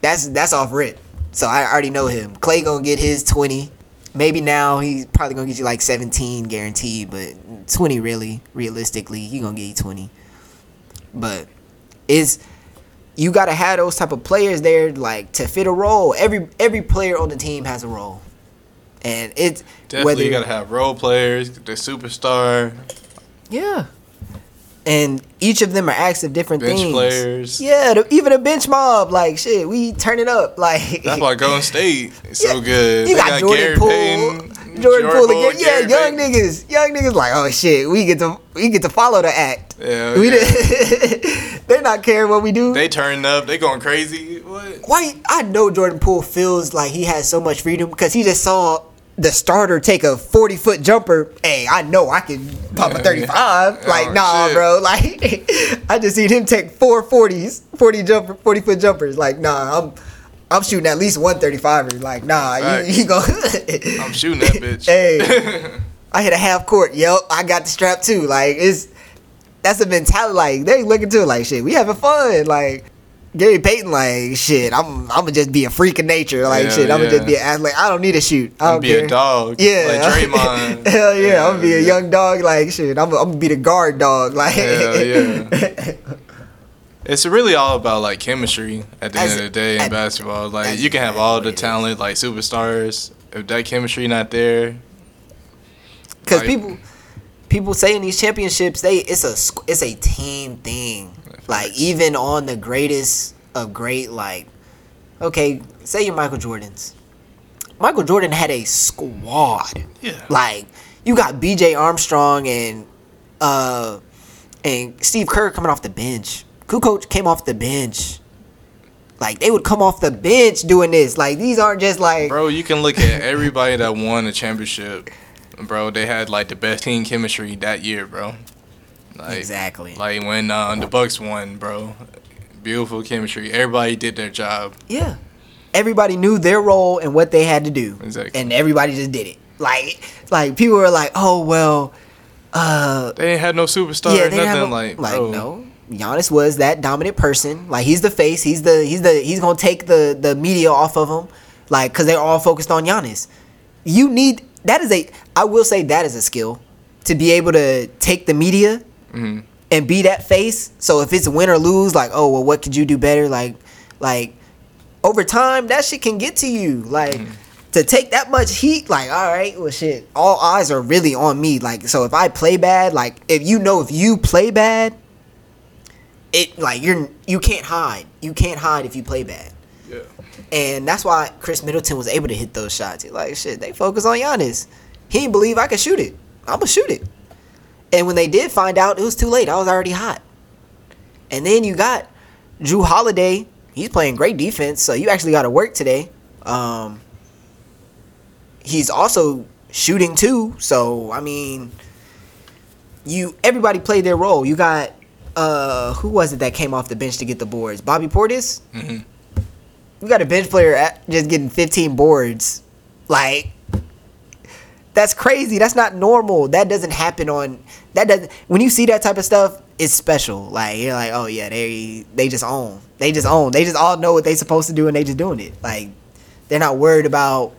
that's that's off rip. So I already know him. Clay gonna get his 20. Maybe now he's probably gonna get you like 17 guaranteed, but 20 really, realistically, he gonna get you 20. But it's you gotta have those type of players there like to fit a role. Every every player on the team has a role. And it's Definitely you gotta have role players, the superstar, Yeah. And each of them are acts of different bench things. players. Yeah, the, even a bench mob, like shit, we turn it up. Like That's why Golden State is so good. You They got, Jordan Gary Poole, Payton, Jordan Poole, again. yeah, Gary young Payton. niggas, young niggas, like oh shit, we get to we get to follow the act. Yeah, oh, We yeah. did- They're not caring what we do. They turned up. They going crazy. What? Why? I know Jordan Poole feels like he has so much freedom because he just saw the starter take a 40 foot jumper, hey, I know I can pop a 35. Like, nah, shit. bro. Like, I just seen him take four 40s, 40 jumper, 40 foot jumpers. Like, nah, I'm I'm shooting at least one 35er. Like, nah, you, you go. I'm shooting that bitch. Hey, I hit a half court. Yep, I got the strap too. Like, it's that's a mentality. Like, they looking to it like, shit, we having fun. Like, Gary Payton, like, shit, I'm I'm gonna just be a freak of nature. Like, Yeah, shit, I'm gonna just be an athlete. I don't need to shoot. I I'm don't be care. a dog. Yeah, Like Draymond. Hell yeah, I'm gonna be a young dog. Like shit, I'm, I'm gonna be the guard dog. Like Hell yeah. It's really all about like chemistry at the end of the day in basketball. Like you can have all the talent, like superstars. If that chemistry not there, Because Like- people people say in these championships, they it's a it's a team thing. Like even on the greatest of great, like okay, say you're Michael Jordan's. Michael Jordan had a squad. yeah, Like you got B.J. Armstrong and uh and Steve Kerr coming off the bench. Kukoc came off the bench. Like they would come off the bench doing this. Like these aren't just like bro, you can look at everybody that won a championship. Bro, they had like the best team chemistry that year, bro. Like, exactly. Like when uh, the Bucks won, bro. Beautiful chemistry. Everybody did their job. Yeah. Everybody knew their role and what they had to do. Exactly. And everybody just did it. Like like people were like, "Oh, well, uh They ain't had no superstar yeah, or they nothing. like, like bro. no. Giannis was that dominant person. Like he's the face. He's the he's the he's going to take the the media off of him like cuz they're all focused on Giannis. You need that is a I will say that is a skill to be able to take the media Mhm. and be that face. So if it's win or lose, like, oh well, what could you do better? Like, like over time, that shit can get to you. Like Mm-hmm. to take that much heat, like, all right, well, shit, all eyes are really on me. Like, so if I play bad, like, if you know if you play bad, it like you're you can't hide. You can't hide if you play bad. And that's why Khris Middleton was able to hit those shots. Like, shit, they focus on Giannis. He believe I could shoot it. I'm gonna shoot it. And when they did find out, it was too late. I was already hot. And then you got Jrue Holiday. He's playing great defense, so you actually got to work today. Um, he's also shooting too. So I mean, you everybody played their role. You got uh, who was it that came off the bench to get the boards? Bobby Portis. Mhm. You got a bench player just getting 15 boards. Like that's crazy. That's not normal. That doesn't happen on that doesn't when you see that type of stuff, it's special. Like you're like, "Oh yeah, they they just own. They just own. They just all know what they're supposed to do and they just doing it." Like they're not worried about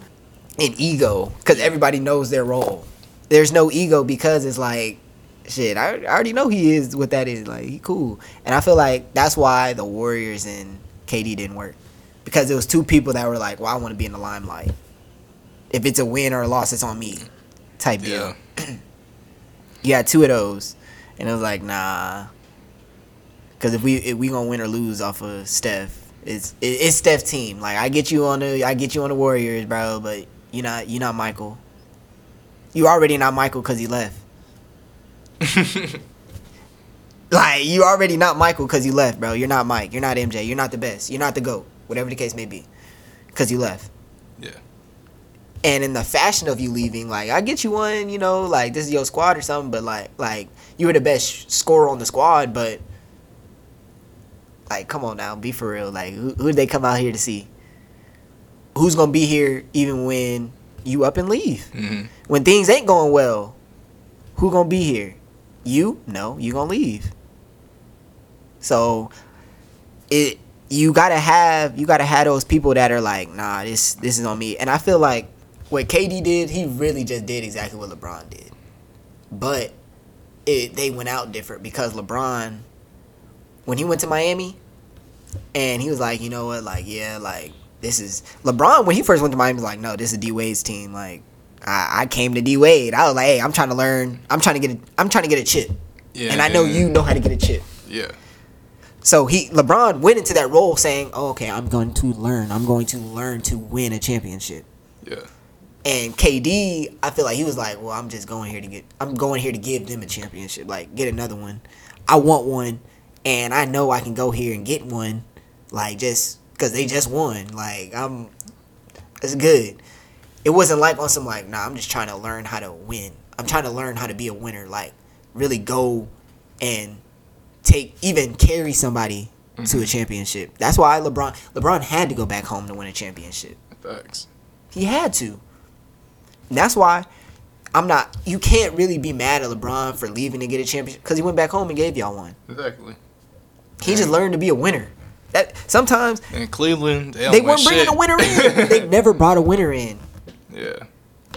an ego cuz everybody knows their role. There's no ego because it's like shit, I, I already know he is what that is. Like he cool. And I feel like that's why the Warriors and KD didn't work. Because it was two people that were like, "Well, I want to be in the limelight." if it's a win or a loss, it's on me, type deal. Yeah. You had two of those, and it was like, nah. Because if we if we gonna win or lose off of Steph, it's it, it's Steph team. Like I get you on the I get you on the Warriors, bro, but you're not you're not Michael. You already not Michael because he left. Like you already not Michael because you left, bro. You're not Mike. You're not MJ. You're not the best. You're not the goat. Whatever the case may be, because you left. Yeah. And in the fashion of you leaving, like I get you one, you know, like this is your squad or something, but like like you were the best scorer on the squad, but like come on now, be for real. Like who who did they come out here to see? Who's gonna be here even when you up and leave? hmm When things ain't going well, who gonna be here? You? No, you gonna leave. So it you gotta have you gotta have those people that are like, nah, this this is on me. And I feel like what KD did, he really just did exactly what LeBron did. But it they went out different because LeBron when he went to Miami and he was like, you know what, like, yeah, like this is LeBron when he first went to Miami was like, no, this is D Wade's team. Like I, I came to D Wade. I was like, hey, I'm trying to learn. I'm trying to get a, I'm trying to get a chip. Yeah. and I know you know how to get a chip. Yeah. So he LeBron went into that role saying, oh, "Okay, I'm going to learn. I'm going to learn to win a championship." Yeah. And KD, I feel like he was like, "Well, I'm just going here to get. I'm going here to give them a championship. Like, get another one. I want one, and I know I can go here and get one. Like, just because they just won. Like, I'm. It's good." it wasn't like on some like, nah, I'm just trying to learn how to win. I'm trying to learn how to be a winner. Like really go and take even carry somebody to a mm-hmm. championship. That's why LeBron LeBron had to go back home to win a championship. Facts. He had to. And that's why I'm not. You can't really be mad at LeBron for leaving to get a championship because he went back home and gave y'all one. Exactly. He just learned to be a winner. That sometimes In Cleveland, they, they weren't bringing shit. a winner in. they never brought a winner in. yeah.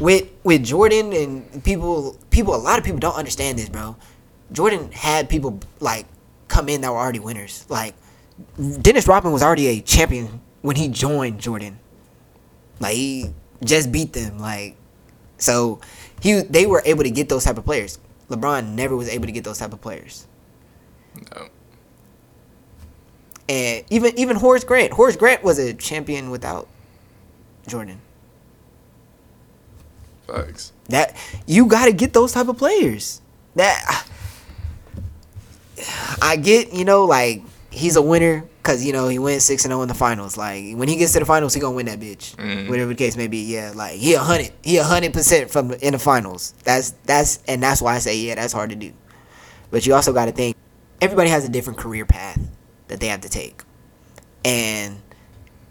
With with Jordan and people, people, a lot of people don't understand this, bro. Jordan had people like come in that were already winners. Like Dennis Rodman was already a champion when he joined Jordan. Like he just beat them. Like so, he they were able to get those type of players. LeBron never was able to get those type of players. No. And even even Horace Grant, Horace Grant was a champion without Jordan. Facts. That you got to get those type of players. That I get, you know, like he's a winner because you know he went six and zero in the finals. Like when he gets to the finals, he gonna win that bitch. Mhm. Whatever the case may be, yeah. Like he a hundred, he a hundred percent from in the finals. That's that's and that's why I say yeah, that's hard to do. But you also got to think everybody has a different career path that they have to take, and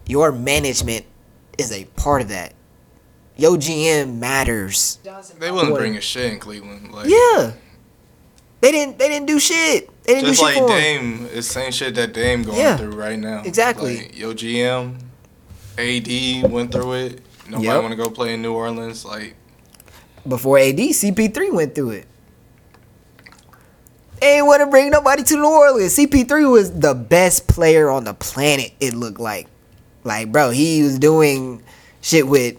your management is a part of that. Your GM matters. They wouldn't bring a shit in Cleveland. Like, Yeah. They didn't. They didn't do shit. They didn't Just do like shit for him. Dame, it's same shit that Dame going Yeah. through right now. Exactly. Like, yo, GM, AD went through it. Nobody Yep. want to go play in New Orleans. Like, Before AD, CP3 went through it. They ain't want to bring nobody to New Orleans. CP3 was the best player on the planet. It looked like, like bro, he was doing shit with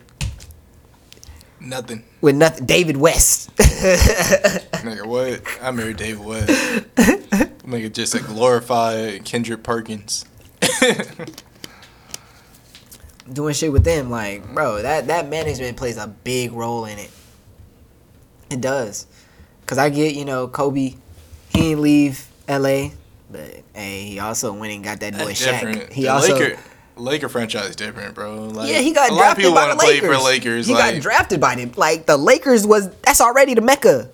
nothing. with nothing. David West. Nigga, what? I married David West. Nigga, just a glorified Kendrick Perkins. doing shit with them. Like, bro, that that management plays a big role in it. It does, cause I get you know Kobe, he didn't leave L.A., but hey, he also went and got that boy That's Shaq. different. He the also Laker, Laker franchise different, bro. Like, yeah, he got a lot of drafted people by the wanna play for Lakers. He like, got drafted by them. Like the Lakers was that's already the mecca.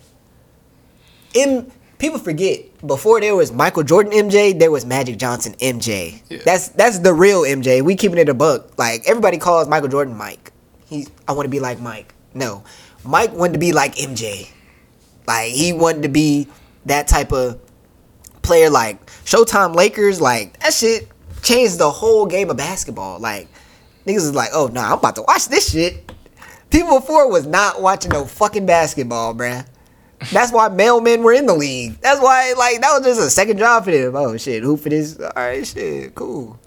In people forget before there was Michael Jordan MJ, there was Magic Johnson MJ. Yeah. That's that's the real MJ. We keeping it a buck. Like everybody calls Michael Jordan Mike. He I want to be like Mike. No, Mike wanted to be like MJ. Like he wanted to be that type of player. Like Showtime Lakers. Like that shit changed the whole game of basketball. Like niggas is like, oh no, I'm about to watch this shit. People before was not watching no fucking basketball, bruh. That's why mailmen were in the league. That's why, like, that was just a second job for them. Oh shit, hoop for this. All right, shit, cool.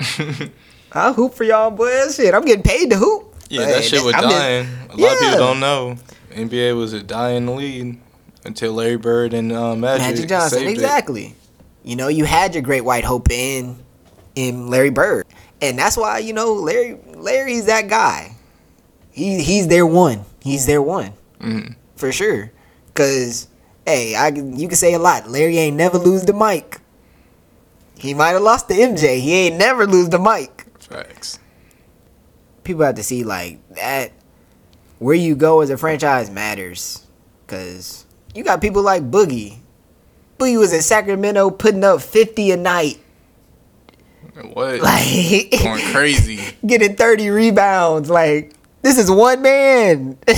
I'll hoop for y'all, boys. Shit, I'm getting paid to hoop. yeah, that shit was I'm just- dying. a lot of people don't know. NBA was a dying lead until Larry Bird and uh, Magic, Magic Johnson, saved it. exactly. You know, you had your great white hope in in Larry Bird, and that's why you know Larry. Larry's that guy. He he's their one. He's their one Mhm. for sure. Cause hey, I you can say a lot. Larry ain't never lose the mic. He might have lost the MJ. He ain't never lose the mic. Facts. People have to see like that. Where you go as a franchise matters. Cause you got people like Boogie. Boogie was in Sacramento putting up fifty a night. What? Like Going crazy. getting 30 rebounds. Like, this is one man.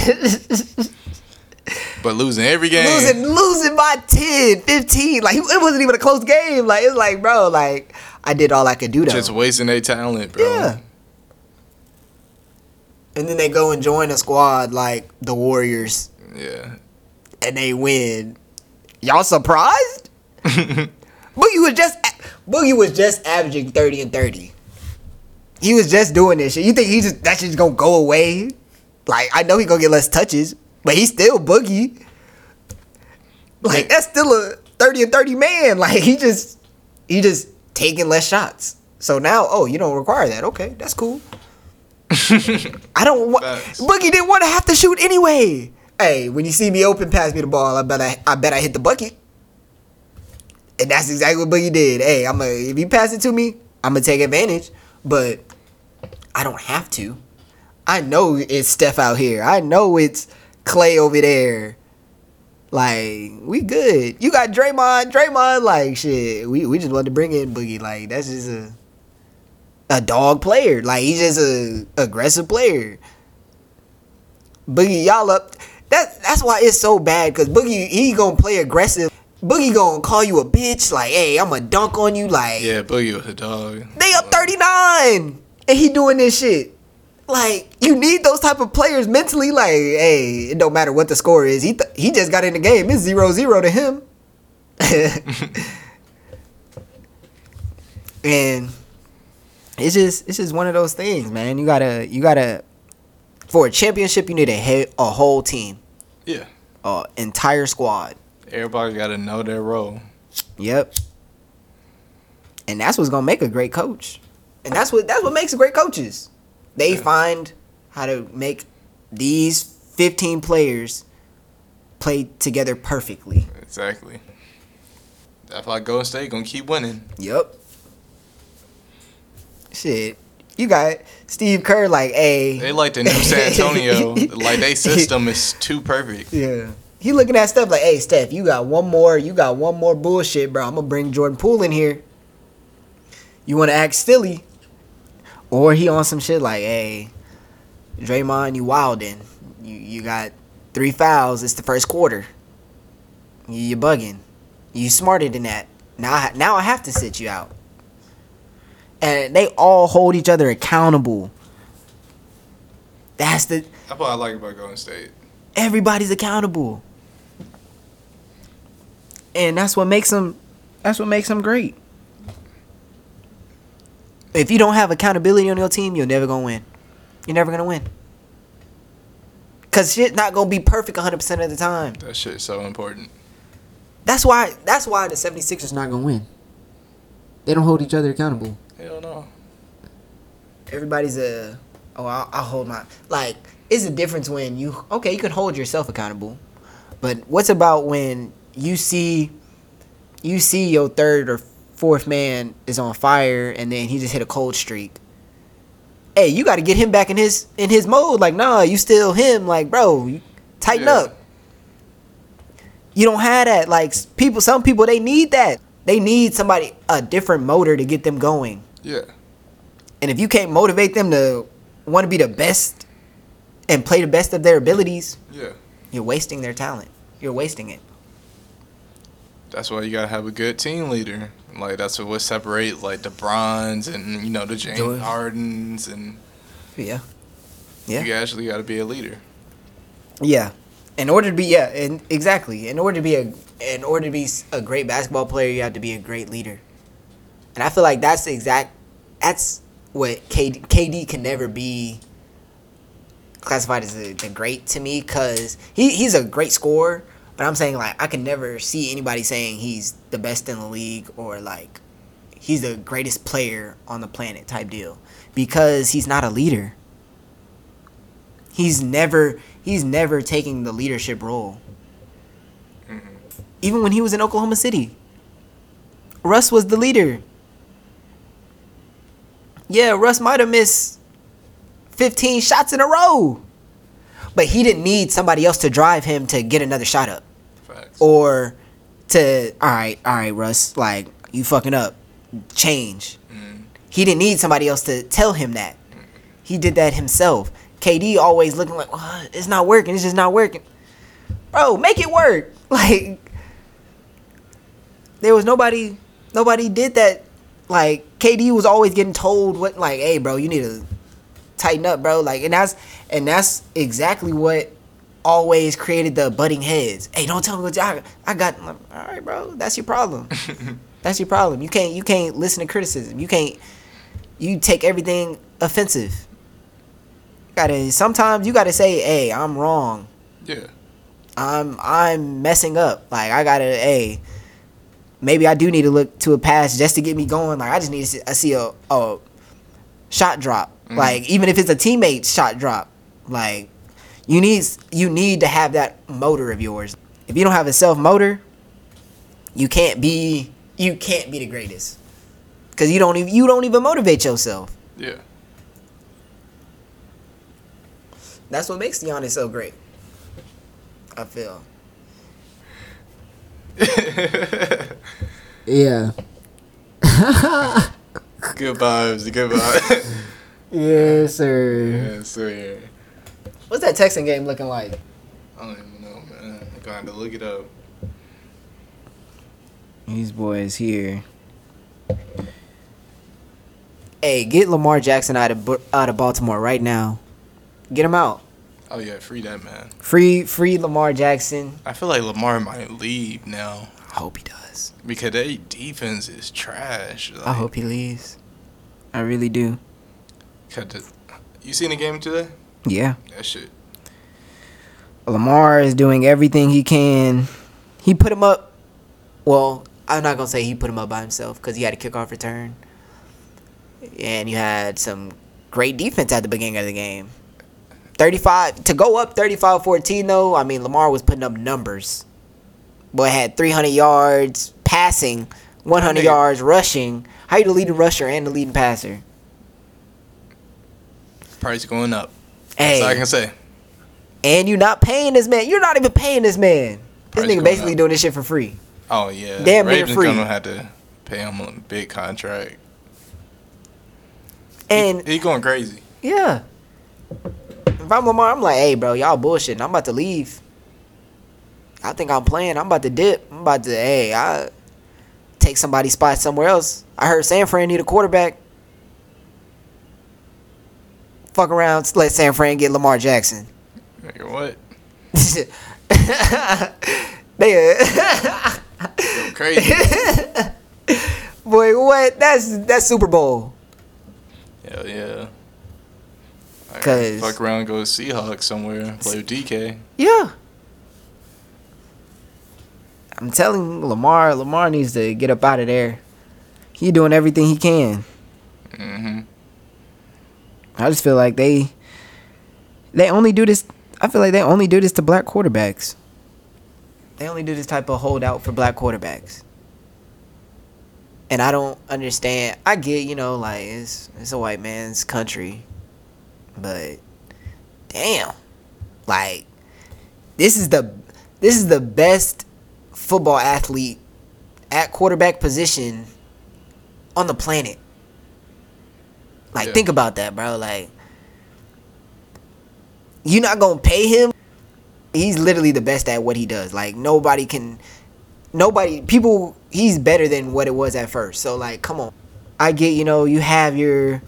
But losing every game. losing losing by 10, 15. Like, it wasn't even a close game. Like, it's like, bro, like, I did all I could do, though. Just wasting their talent, bro. yeah. And then they go and join a squad like the Warriors Yeah. and they win. Y'all surprised? Boogie was just Boogie was just averaging 30 and 30. He was just doing this shit. You think he just that shit's gonna go away? Like I know he gonna get less touches, but he's still Boogie. Like that's still a 30 and 30 man. Like he just he just taking less shots. So now, oh, you don't require that. Okay, that's cool. I don't want Boogie didn't want to have to shoot anyway. Hey, when you see me open, pass me the ball. I bet I, I bet I hit the bucket. And that's exactly what Boogie did. Hey, I'm a if you pass it to me, I'm gonna take advantage. But I don't have to. I know it's Steph out here. I know it's Clay over there. Like we good. You got Draymond. Draymond, like shit. We we just wanted to bring in Boogie. Like that's just a a dog player. Like he's just a aggressive player. Boogie, y'all up. That that's why it's so bad. Cause Boogie he gonna play aggressive. Boogie gonna call you a bitch. Like hey, I'm gonna dunk on you. Like Yeah, Boogie was a dog. they up 39 and he doing this shit. Like you need those type of players mentally. Like, hey, it don't matter what the score is. He th- he just got in the game. It's 0-0 to him. and it's just it's just one of those things, man. You gotta you gotta for a championship you need a he- a whole team, Yeah. a entire squad. Everybody got to know their role. Yep. And that's what's gonna make a great coach. And that's what that's what makes great coaches. They Yeah. find how to make these 15 players play together perfectly. Exactly. That's why Golden State gonna keep winning. Yep. Shit. You got Steve Kerr like, hey. They like the new San Antonio. like they system is too perfect. Yeah. He looking at stuff like, hey, Steph, you got one more, you got one more bullshit, bro. I'm gonna bring Jordan Poole in here. You wanna act silly. Or he on some shit like, hey, Draymond, you wildin'. You you got three fouls, it's the first quarter. You you bugging. You smarter than that. Now I, now I have to sit you out. And they all hold each other accountable. That's the That's what I like about Golden State. everybody's accountable and that's what makes them that's what makes them great. If you don't have accountability on your team you're never gonna win. You're never gonna win. Because shit not gonna be perfect 100% of the time. That shit's so important. that's why that's why the 76ers not gonna win. They don't hold each other accountable. Hell no. everybody's a oh I'll, I'll hold my like it's a difference when you okay you can hold yourself accountable but what's about when you see you see your third or fourth man is on fire and then he just hit a cold streak hey you got to get him back in his in his mode like nah you still him like bro you tighten Yeah. up you don't have that like people some people they need that they need somebody a different motor to get them going Yeah. and if you can't motivate them to want to be the best and play the best of their abilities, Yeah. you're wasting their talent. You're wasting it. That's why you gotta have a good team leader. Like that's what what separate like the Bronze and you know the James. Hardens and Yeah. Yeah. you actually gotta be a leader. Yeah. In order to be yeah, and exactly. In order to be a in order to be a great basketball player, you have to be a great leader. And I feel like that's the exact that's what KD, KD can never be classified as the, the great to me cuz he he's a great scorer, but I'm saying like I can never see anybody saying he's the best in the league or like he's the greatest player on the planet type deal because he's not a leader. He's never he's never taking the leadership role. Mm-hmm. Even when he was in Oklahoma City. Russ was the leader. Yeah, Russ might have missed 15 shots in a row. But he didn't need somebody else to drive him to get another shot up. Facts. Or to, all right, all right, Russ, like, you fucking up. Change. Mm-hmm. He didn't need somebody else to tell him that. He did that himself. KD always looking like, "Oh, it's not working. It's just not working. Bro, make it work. Like, there was nobody, nobody did that. Like, KD was always getting told what, like, hey, bro, you need to tighten up, bro. Like, and that's and that's exactly what always created the butting heads. Hey, don't tell me what I, I got. All right, bro, that's your problem. that's your problem. You can't you can't listen to criticism. You can't you take everything offensive. Gotta sometimes you gotta say, hey, I'm wrong. Yeah. I'm I'm messing up. Like I gotta, hey, maybe I do need to look to a pass just to get me going. Like I just need to see, I see a, a shot drop. Mm-hmm. Like even if it's a teammate shot drop, like you need you need to have that motor of yours. If you don't have a self motor, you can't be you can't be the greatest because you don't even you don't even motivate yourself. Yeah. That's what makes Giannis so great. I feel. Yeah. good vibes, good vibes. Yes, sir. yeah, so yeah. What's that Texan game looking like? I don't even know, man. I'm going to look it up. These boys here. Hey, get Lamar Jackson out of out of Baltimore right now. Get him out. Oh yeah, free that man. Free free Lamar Jackson. I feel like Lamar might leave now I hope he does. because their defense is trash. Like, I hope he leaves. I really do. The- you seen the game today? Yeah. That shit. Lamar is doing everything he can. He put him up. Well, I'm not gonna say he put him up by himself because he had a kickoff return, and you had some great defense at the beginning of the game. 35 to go up 35-14 though. I mean, Lamar was putting up numbers. Boy had 300 yards passing, 100 yards rushing. How you the leading rusher and the leading passer? Price going up. Hey, That's all I can say. and you're not paying this man. You're not even paying this man. This nigga basically up. doing this shit for free. Oh yeah. Damn Ravens free. gonna have to pay him a big contract. And he, he going crazy. yeah, if I'm Lamar, I'm like, hey, bro, y'all bullshitting. I'm about to leave. I think I'm playing. I'm about to dip. I'm about to, hey, I take somebody's spot somewhere else. I heard San Fran need a quarterback. Fuck around, let San Fran get Lamar Jackson. Nigga, what? they, Crazy. boy, what? That's that's Super Bowl. Hell yeah. 'Cause- fuck around, and go to Seahawks somewhere, play with DK. Yeah. I'm telling Lamar, Lamar needs to get up out of there. He doing everything he can. hmm I just feel like they they only do this I feel like they only do this to black quarterbacks. They only do this type of holdout for black quarterbacks. And I don't understand. I get, you know, like it's it's a white man's country. But damn. Like this is the this is the best football athlete at quarterback position on the planet. Like Yeah. think about that, bro. Like you're not gonna pay him. He's literally the best at what he does. Like nobody can nobody people he's better than what it was at first. So like come on. I get, you know, you have your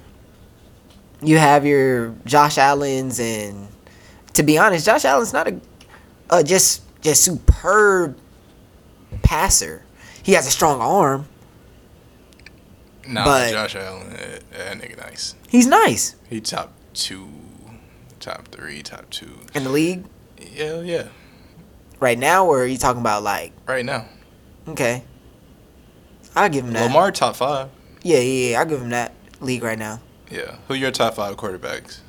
you have your Josh Allen's and to be honest, Josh Allen's not a, a just just superb passer. He has a strong arm. Nah, But- Josh Allen, that, that nigga nice. He's nice He top two, top three, top two. in the league Yeah, yeah. right now, or are you talking about like Right now, okay? I'll give him that. Lamar top five. Yeah, yeah, yeah. I'll give him that league right now. Yeah. Who your top five quarterbacks?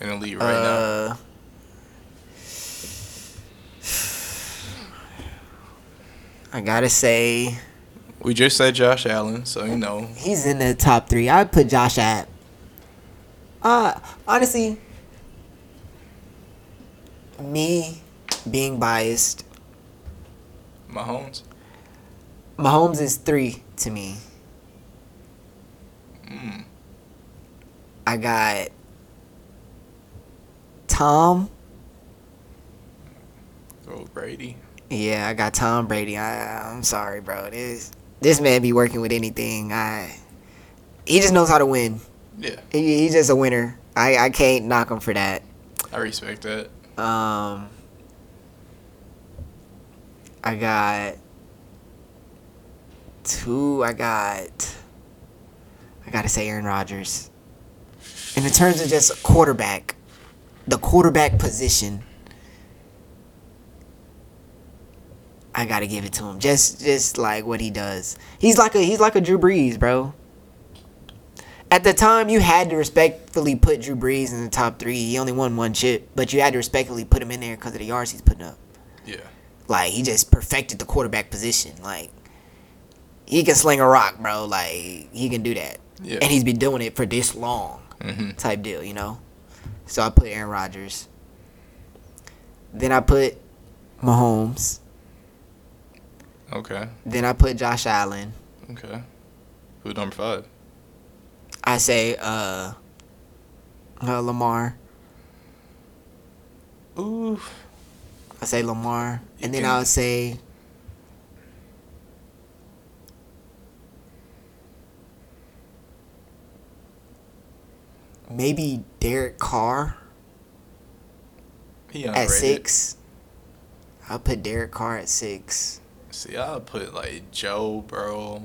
In the league right now. uh, I gotta say We just said Josh Allen, so you know. he's in the top three. I'd put Josh at. Uh, honestly, me being biased, Mahomes. Mahomes is three to me. Mm. I got Tom. Oh, Brady. Yeah, I got Tom Brady. I, I'm sorry, bro. This this man be working with anything. I he just knows how to win. Yeah, He, he's just a winner. I, I can't knock him for that. I respect that. Um, I got two. I got. I gotta say Aaron Rodgers. And in terms of just quarterback, the quarterback position, I gotta give it to him. Just, just like what he does. He's like a, he's like a Drew Brees, bro. At the time, you had to respectfully put Drew Brees in the top three. He only won one chip, but you had to respectfully put him in there because of the yards he's putting up. Yeah. Like he just perfected the quarterback position. Like he can sling a rock, bro. Like he can do that, Yeah. and he's been doing it for this long, hmm type deal, you know. So I put Aaron Rodgers. Then I put Mahomes. Okay. Then I put Josh Allen. Okay. Who number five? I say uh, uh Lamar. Ooh. I say Lamar. And then can- I'll say maybe Derek Carr He at six. I'll put Derek Carr at six. See, I'll put like Joe, bro.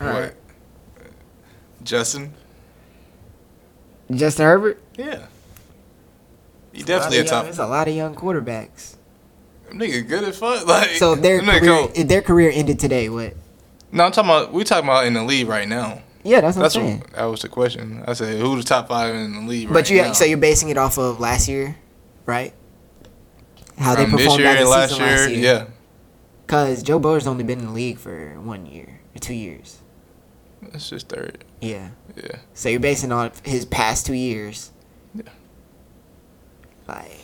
All right. Justin? Justin Herbert. Yeah. He definitely a There's top. There's a lot of young quarterbacks. Nigga good as fuck. Like So if their career, go- if their career ended today, what? No, I'm talking about we talking about in the league right now. Yeah, that's what That's I'm saying. what that was the question. I said who the top five in the league right now. but you now? so you're basing it off of last year, right? How From they this performed year and the last season year, last year. yeah. Cause Joe Burrow's only been in the league for one year or two years. It's just third. Yeah. Yeah. So you're basing on his past two years. Yeah. Like,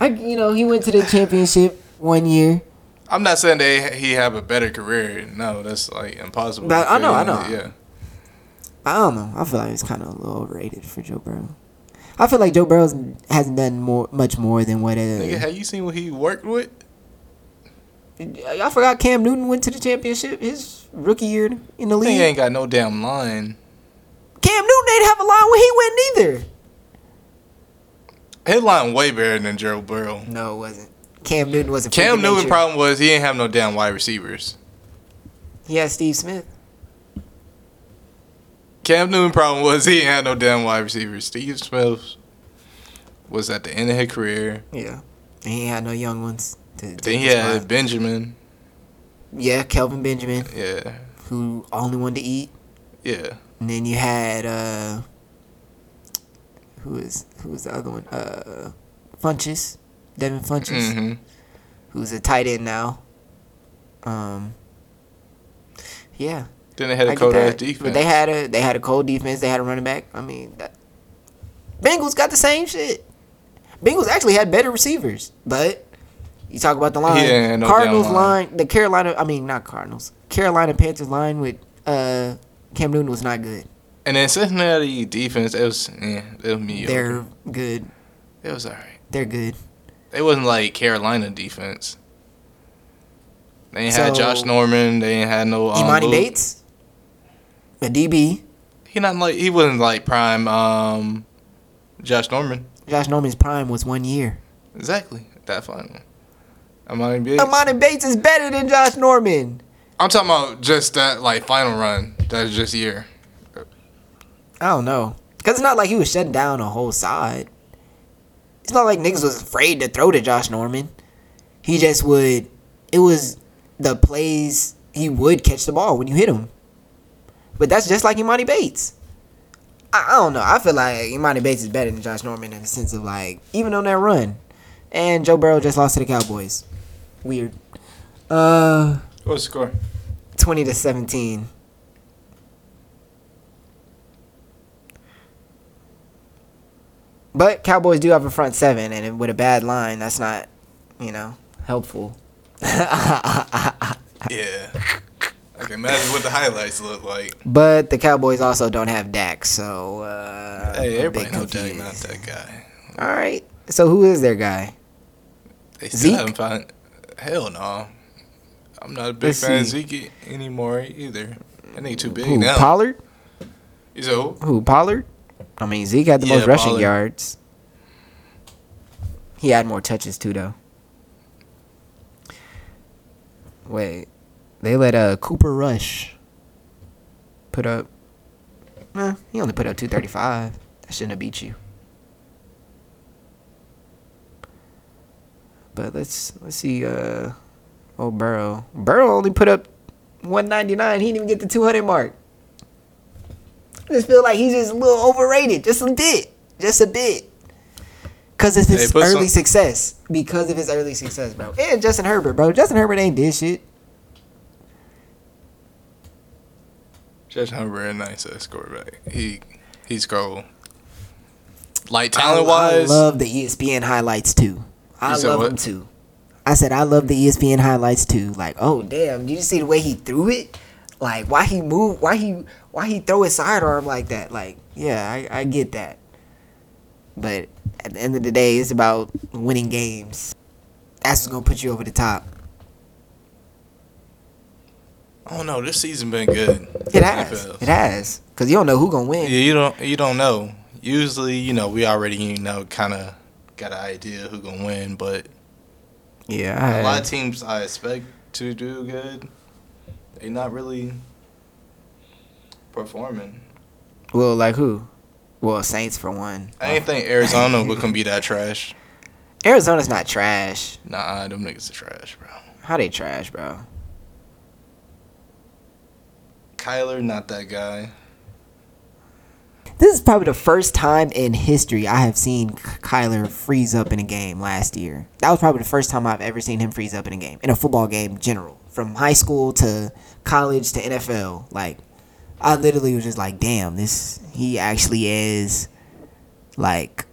I you know he went to the championship one year. I'm not saying that he have a better career. No, that's like impossible. But I know, I know. Yeah. I don't know. I feel like it's kind of a little overrated for Joe Burrow. I feel like Joe Burrow hasn't done more, much more than what. Nigga, have you seen what he worked with? I forgot Cam Newton went to the championship his rookie year in the league. He ain't got no damn line. Cam Newton didn't have a line when he went neither. His line way better than Joe Burrow. No, it wasn't. Cam Newton was a Cam freak of Newton nature. problem was he ain't have no damn wide receivers. He had Steve Smith. Cam Newton problem was he had no damn wide receivers. Steve Smith was at the end of his career. Yeah, and he had no young ones. To Then he had. Benjamin. yeah, Kelvin Benjamin, Yeah. who only wanted to eat. Yeah. And then you had uh, who is who was the other one? Uh, Funchess, Devin Funchess, hmm who's a tight end now. Um, yeah, Then they had a cold ass defense. But they had a they had a cold defense. They had a running back. I mean, that, Bengals got the same shit. Bengals actually had better receivers, but you talk about the line. Yeah, no Cardinals line. line. the Carolina. I mean, not Cardinals. Carolina Panthers line with uh Cam Newton was not good. and then Cincinnati defense, it was yeah, it was mediocre. They're good. It was alright. They're good. It wasn't like Carolina defense. They ain't had Josh Norman. They ain't had no. Um, Imani Lil- Bates, a DB. He not like he wasn't like prime. Um, Josh Norman. Josh Norman's prime was one year. Exactly. That fine. Imani Bates. Imani Bates is better than Josh Norman. I'm talking about just that like final run. That's just year. I don't know. Because it's not like he was shutting down a whole side. It's not like niggas was afraid to throw to Josh Norman. He just would. It was the plays he would catch the ball when you hit him. But that's just like Imani Bates. I, I don't know. I feel like Imani Bates is better than Josh Norman in the sense of like even on that run. And Joe Burrow just lost to the Cowboys. Weird. Uh, What's the score? twenty to seventeen. But Cowboys do have a front seven, and with a bad line, that's not, you know, helpful. Yeah. I imagine what the highlights look like. But the Cowboys also don't have Dak, so uh, Hey, everybody know Dak not that guy. All right, so who is their guy? They still Zeke? haven't found. Hell no. I'm not a big Let's fan of. Zeke anymore either. That nigga too big Who now. Pollard? He's old. Who Pollard? I mean, Zeke had the Yeah, most rushing Pollard. yards. He had more touches too, though. Wait, they let uh Cooper Rush put up. Eh, he only put up two thirty five. That shouldn't have beat you. But let's let's see. Uh, oh Burrow. Burrow only put up one ninety nine. He didn't even get the two hundred mark. I just feel like he's just a little overrated, just a bit, just a bit. Cause of his early some- success. Because of his early success, bro. And Justin Herbert, bro. Justin Herbert ain't did shit. Justin Herbert a nice ass quarterback. He he's cool. Like talent wise, I love the ESPN highlights too. I love what? them too. I said I love the ESPN highlights too. Like, oh damn, did you see the way he threw it? Like, why he moved? Why he why he throw his sidearm like that? Like, yeah, I, I get that. But at the end of the day, it's about winning games. That's what's gonna put you over the top. I don't know. This season been good. It has. It has. Cause you don't know who gonna win. Yeah, you don't you don't know. Usually, you know, we already you know kind of got an idea who gonna win, but Yeah, a lot of teams I expect to do good, they not really performing. Well, like who? Well, Saints for one. I ain't think Arizona would can be that trash. Arizona's not trash. Nah, them niggas are trash, bro. How they trash, bro? Kyler, not that guy. This is probably the first time in history I have seen Kyler freeze up in a game last year. That was probably the first time I've ever seen him freeze up in a game, in a football game, general, from high school to college to NFL. Like, I literally was just like, damn, this he actually is like,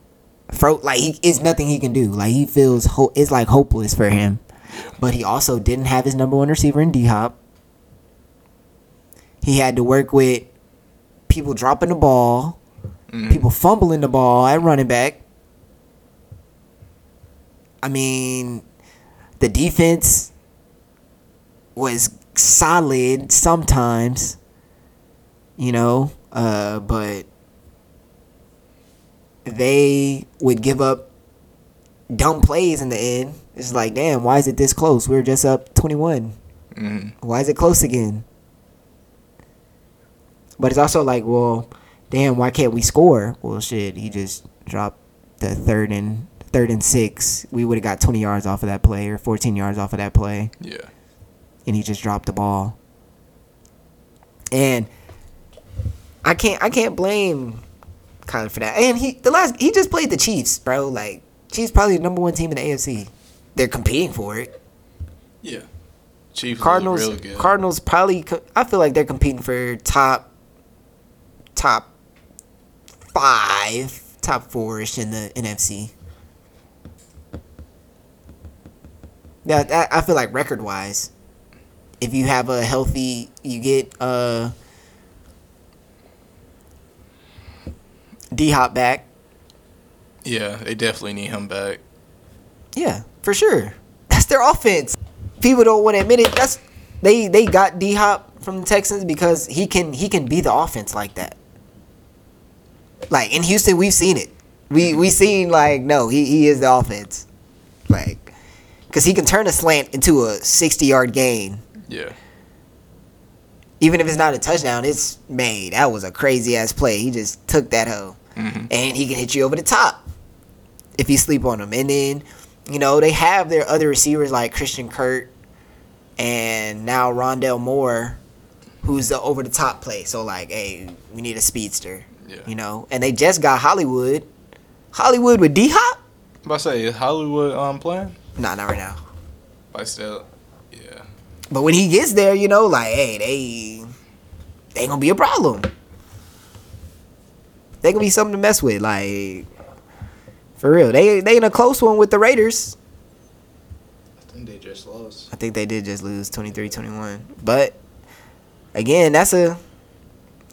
fro like he is nothing he can do. Like he feels ho- it's like hopeless for him. But he also didn't have his number one receiver in D Hop. He had to work with people dropping the ball, Mhm. people fumbling the ball at running back. I mean, the defense was solid sometimes, you know, uh, but they would give up dumb plays in the end. It's like, damn, why is it this close? We were just up 21. Mhm. Why is it close again? But it's also like, well, damn, why can't we score? Well, shit, he just dropped the third and third and six. We would have got 20 yards off of that play or 14 yards off of that play, Yeah. and he just dropped the ball. And I can't, I can't blame Kyler for that. And he, the last, he just played the Chiefs, bro. Like Chiefs probably the number one team in the AFC. They're competing for it. Yeah. Chiefs Cardinals Cardinals real good. Cardinals probably I feel like they're competing for top top 5, top 4ish in the NFC. Yeah, I feel like record-wise if you have a healthy you get uh D-Hop back. yeah, they definitely need him back. Yeah, for sure. That's their offense. People don't want to admit it. That's they they got D Hop from the Texans because he can he can be the offense like that. Like in Houston, we've seen it. We we seen like no, he he is the offense. Like, cause he can turn a slant into a sixty yard gain. Yeah. Even if it's not a touchdown, it's made. That was a crazy ass play. He just took that hoe hmm and he can hit you over the top if you sleep on him. And then, you know, they have their other receivers like Christian Kirk and now Rondale Moore, who's the over the top play. So like, hey, we need a speedster, Yeah. you know. And they just got Hollywood, Hollywood with D Hop. To say, is Hollywood um playing? Nah, not right now. But still, yeah. But when he gets there, you know, like, hey, they they gonna be a problem. They gonna be something to mess with, like for real. They they in a close one with the Raiders. I think they just lost. I think they did just lose 23-21. But again, that's a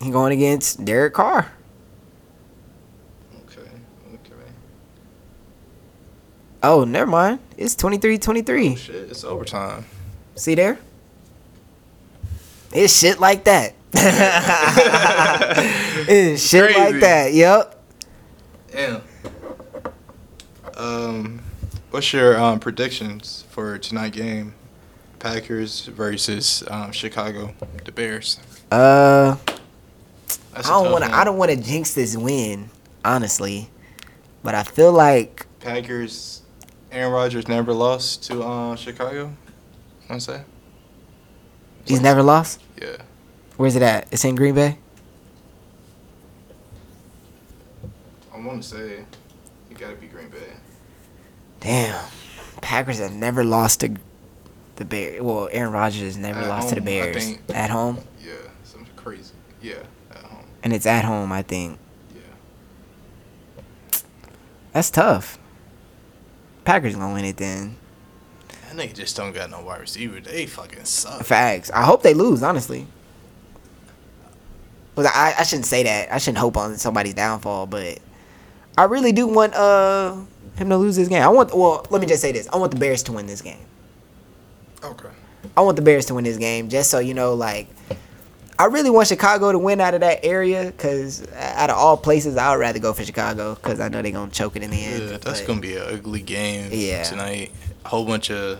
he going against Derek Carr. Okay. Okay. Oh, never mind. It's 23-23. Shit, it's overtime. See there? It's shit like that. it's shit like that. Yep. Damn. Um, what's your um predictions for tonight game? Packers versus um, Chicago, the Bears. Uh, I don't want to. I don't want to jinx this win, honestly. But I feel like Packers. Aaron Rodgers never lost to uh, Chicago. Want to say? he's never lost. Yeah. Where's it at? It's in Green Bay. I want to say it got to be Green Bay. Damn, Packers have never lost to the Bears. Well, Aaron Rodgers has never At lost to the Bears think. at home. Yeah, something crazy. Yeah, at home. and it's at home. I think Yeah. that's tough. Packers gonna win it then. That nigga just don't got no wide receiver. They fucking suck. Facts. I hope they lose. Honestly. But I, I shouldn't say that. I shouldn't hope on somebody's downfall. But I really do want uh him to lose this game. I want. Well, let me just say this. I want the Bears to win this game. Okay. I want the Bears to win this game, just so you know, like. I really want Chicago to win out of that area because out of all places, I would rather go for Chicago because I know they're gonna choke it in the end. Yeah, that's But- gonna be an ugly game Yeah. tonight. A whole bunch of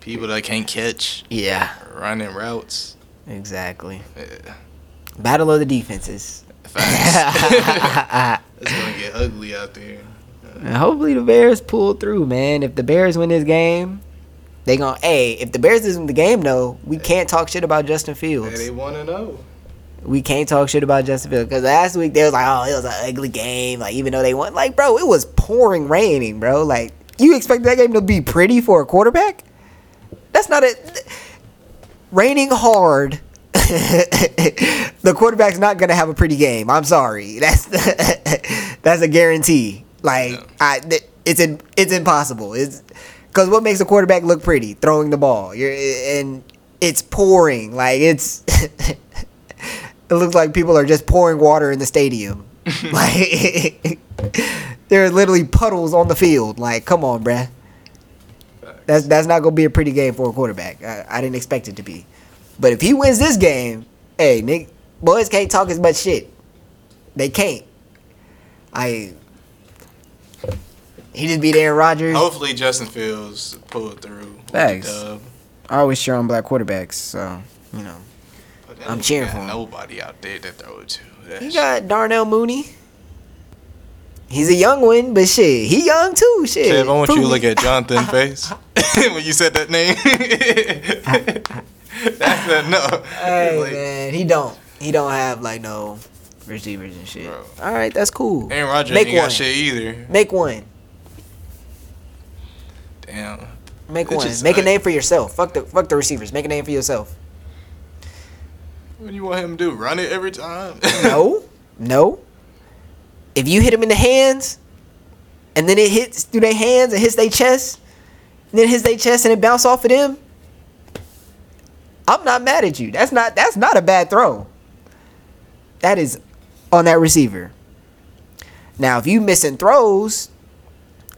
people that can't catch Yeah, running routes. exactly. Yeah. Battle of the defenses. Facts. it's gonna get ugly out there. And hopefully the Bears pull through, man. If the Bears win this game, they gonna. Hey, if the Bears lose the game, though, we can't talk shit about Justin Hey, Fields. they want to know. We can't talk shit about Justin Fields because last week they was like, oh, it was an ugly game. Like even though they won, like bro, it was pouring raining, bro. Like you expect that game to be pretty for a quarterback? That's not it. raining hard. the quarterback's not gonna have a pretty game. I'm sorry. That's that's a guarantee. Like Yeah. I, it's in, it's impossible. It's because what makes a quarterback look pretty? Throwing the ball. You're and it's pouring. Like it's. it looks like people are just pouring water in the stadium. like there are literally puddles on the field. Like, come on, bruh. That's that's not gonna be a pretty game for a quarterback. I, I didn't expect it to be, but if he wins this game, hey, Nick, boys can't talk as much shit. They can't. I. He just beat Aaron Rodgers. Hopefully Justin Fields pull it through. Thanks. I always cheer on black quarterbacks, so you know. I'm cheering for him. Nobody out there to throw it to. That He got Darnell Mooney. He's a young one, but shit, he young too. Shit. Kev, I want you to look at Jonathan's face when you said that name. That's a no. Hey Like, man, he don't. He don't have like no receivers and shit. Bro. All right, that's cool. Aaron Rodgers Make ain't one. got shit either. Make one. Damn. Make It one. just- Make a name for yourself. Fuck the fuck the receivers. Make a name for yourself. What do you want him to do? Run it every time? No, no. If you hit him in the hands, and then it hits through their hands and hits their chest, and then it hits their chest and it bounce off of them, I'm not mad at you. That's not that's not a bad throw. That is on that receiver. Now, if you missing throws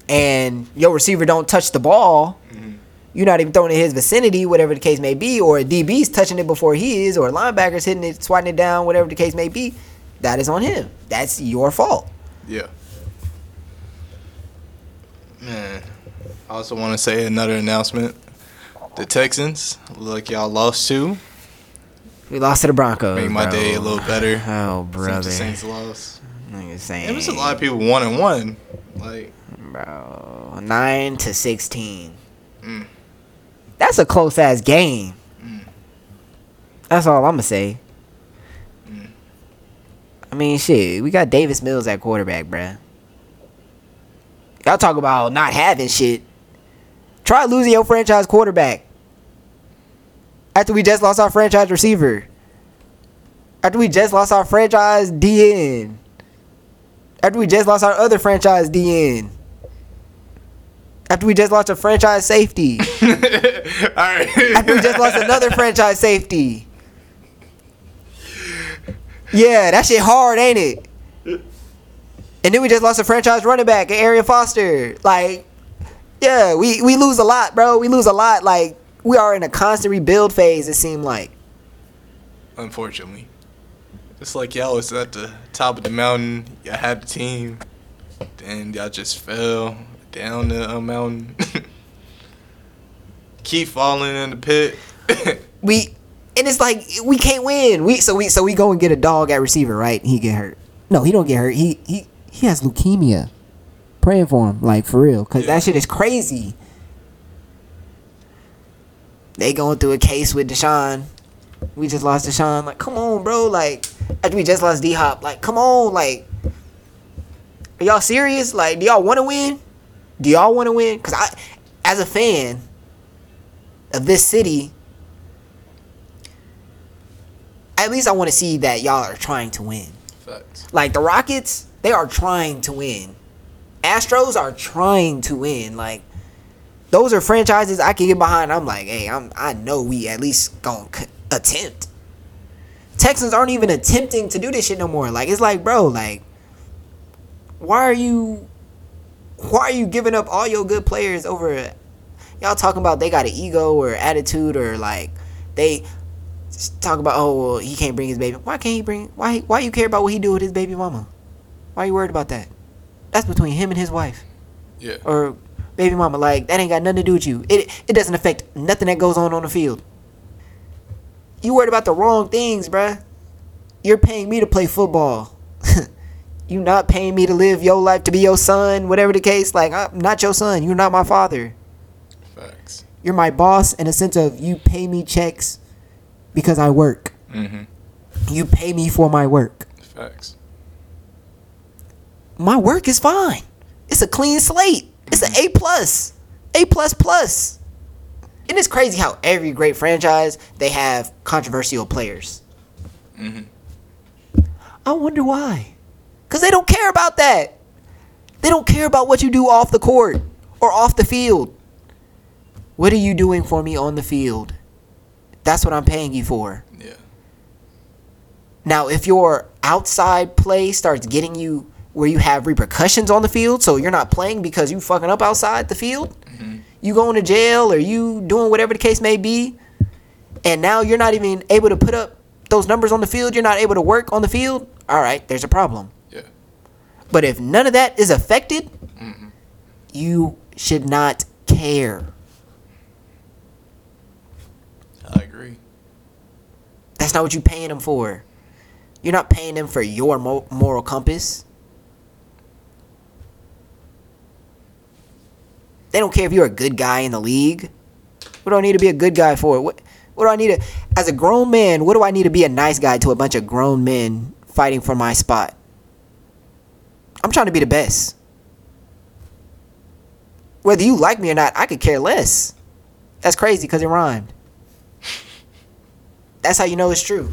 and your receiver don't touch the ball, mm-hmm. you're not even throwing it in his vicinity, whatever the case may be, or a DB's touching it before he is, or a linebacker's hitting it, swatting it down, whatever the case may be, that is on him. That's your fault. Yeah. Man, I also want to say another announcement. The Texans, look, y'all lost two. We lost to the Broncos. Make my bro. day a little better. Oh, Since brother. the Saints lost. Nigga saying, It was a lot of people one and one. Like, bro. Nine to sixteen. Mm. That's a close ass game. That's all I'm gonna say. Mm. I mean, shit. We got Davis Mills at quarterback, bruh. Y'all talk about not having shit. Try losing your franchise quarterback. After we just lost our franchise receiver. After we just lost our franchise DN. After we just lost our other franchise DN. After we just lost a franchise safety. all right. After we just lost another franchise safety. Yeah, that shit hard, ain't it? And then we just lost a franchise running back, Arian Foster. Like, yeah, we, we lose a lot, bro. We lose a lot. Like, we are in a constant rebuild phase, it seemed like. Unfortunately, it's like y'all was at the top of the mountain. Y'all had the team, then y'all just fell down the uh, mountain. Keep falling in the pit. We and it's like we can't win. We so we so we go and get a dog at receiver, right? He get hurt. No, he don't get hurt. He he he has leukemia. Praying for him, like for real, cause Yeah. that shit is crazy. They going through a case with Deshaun. We just lost Deshaun. Like, come on, bro. Like, after we just lost D Hop, like, come on, like, are y'all serious? Like, do y'all want to win? Do y'all want to win? Cause I, as a fan of this city, at least I want to see that y'all are trying to win. Facts. Like the Rockets, they are trying to win. Astros are trying to win. Like those are franchises I can get behind. I'm like, hey, I'm I know we at least gonna attempt. Texans aren't even attempting to do this shit no more. Like it's like, bro, like why are you why are you giving up all your good players over y'all talking about they got an ego or attitude or like they talk about oh well he can't bring his baby. Why can't he bring why why you care about what he do with his baby mama? Why are you worried about that? That's between him and his wife Yeah. or baby mama. Like that ain't got nothing to do with you. It it doesn't affect nothing that goes on on the field. You worried about the wrong things, bruh. You're paying me to play football. you not paying me to live your life to be your son, whatever the case. Like I'm not your son. You're not my father. Facts. You're my boss in a sense of you pay me checks because I work. Mm-hmm. You pay me for my work. Facts. my work is fine. It's a clean slate. It's an A plus, A plus plus. And it's crazy how every great franchise they have controversial players. Mm-hmm. I wonder why. Cause they don't care about that. They don't care about what you do off the court or off the field. What are you doing for me on the field? That's what I'm paying you for. Yeah. Now, if your outside play starts getting you where you have repercussions on the field, so you're not playing because you fucking up outside the field, you going to jail or you doing whatever the case may be, and now you're not even able to put up those numbers on the field, you're not able to work on the field, all right, there's a problem. Yeah. But if none of that is affected, Mhm. you should not care. I agree. That's not what you're paying them for. You're not paying them for your moral compass. They don't care if you're a good guy in the league. What do I need to be a good guy for? What what do I need to as a grown man, what do I need to be a nice guy to a bunch of grown men fighting for my spot? I'm trying to be the best. Whether you like me or not, I could care less. That's crazy because it rhymed. That's how you know it's true.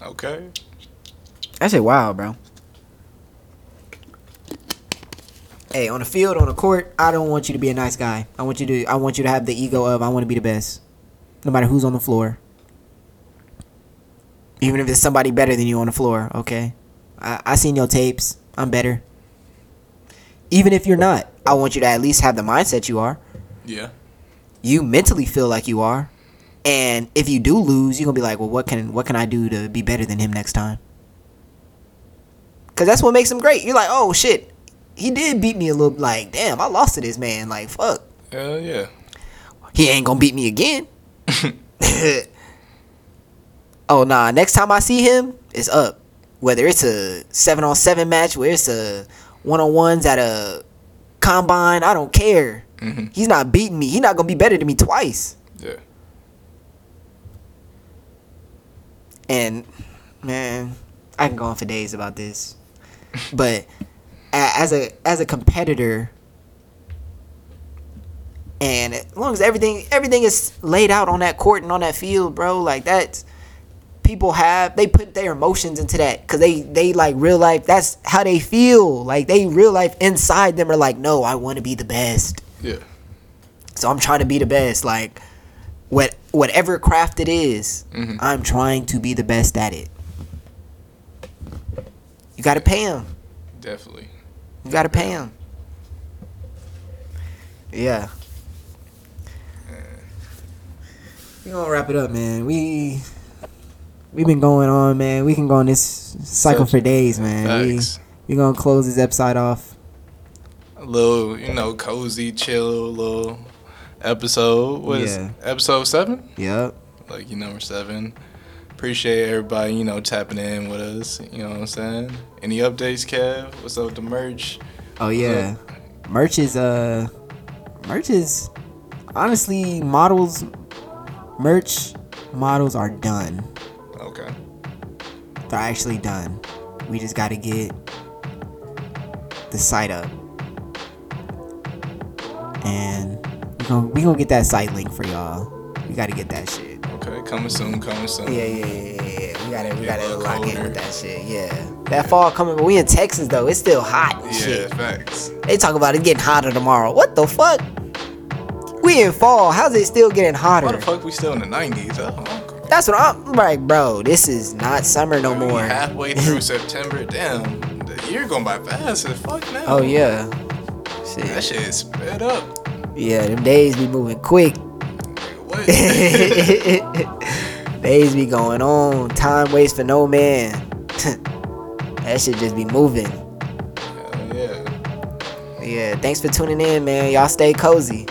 Okay. That shit wild, bro. Hey, on the field, on the court, I don't want you to be a nice guy. I want you to I want you to have the ego of I want to be the best. No matter who's on the floor. Even if it's somebody better than you on the floor, okay? I, I seen your tapes. I'm better. Even if you're not, I want you to at least have the mindset you are. Yeah. You mentally feel like you are. And if you do lose, you're gonna be like, well, what can what can I do to be better than him next time? Cause that's what makes him great. You're like, oh shit, he did beat me a little. Like, damn, I lost to this man. Like, fuck, Hell yeah. he ain't gonna beat me again. oh nah, next time I see him, it's up. Whether it's a seven on seven match, where it's a one on ones at a combine, I don't care. Mhm. He's not beating me. He's not gonna be better than me twice. Yeah. And man, I can go on for days about this. But as a as a competitor and as long as everything everything is laid out on that court and on that field, bro, like that's people have they put their emotions into that cuz they they like real life that's how they feel. Like they real life inside them are like, "No, I want to be the best." Yeah. So I'm trying to be the best. Like what whatever craft it is, Mhm. I'm trying to be the best at it. You gotta pay him. Definitely. You gotta pay him. Yeah. We gonna wrap it up, man. We we've been going on, man. We can go on this cycle for days, man. We Facts. we gonna close this episode off. A little, you know, cozy, chill, little episode. What is Yeah. episode seven? Yep. Lucky number seven. Appreciate everybody, you know, tapping in with us. You know what I'm saying? Any updates, Kev? What's up with the merch? Oh yeah, merch is uh, merch is honestly models. Merch models are done. Okay. They're actually done. We just got to get the site up, and we gonna we gonna get that site link for y'all. We got to get that shit. Okay, coming soon, coming soon. Yeah, yeah, yeah, yeah. yeah. We gotta, we gotta lock in with that shit. Yeah, that fall coming, but we in Texas though. It's still hot. Yeah, Shit. facts. They talk about it getting hotter tomorrow. What the fuck? We in fall. How's it still getting hotter? Why the fuck we still in the 90s? Oh, That's what I'm like, bro. This is not summer no more. halfway through September. Damn, the year going by fast as fuck now. Oh yeah. shit. That Shit. shit is sped up. Yeah, them days be moving quick. What? days be going on. Time waits for no man. that should just be moving. Hell yeah. Yeah, thanks for tuning in, man. Y'all stay cozy.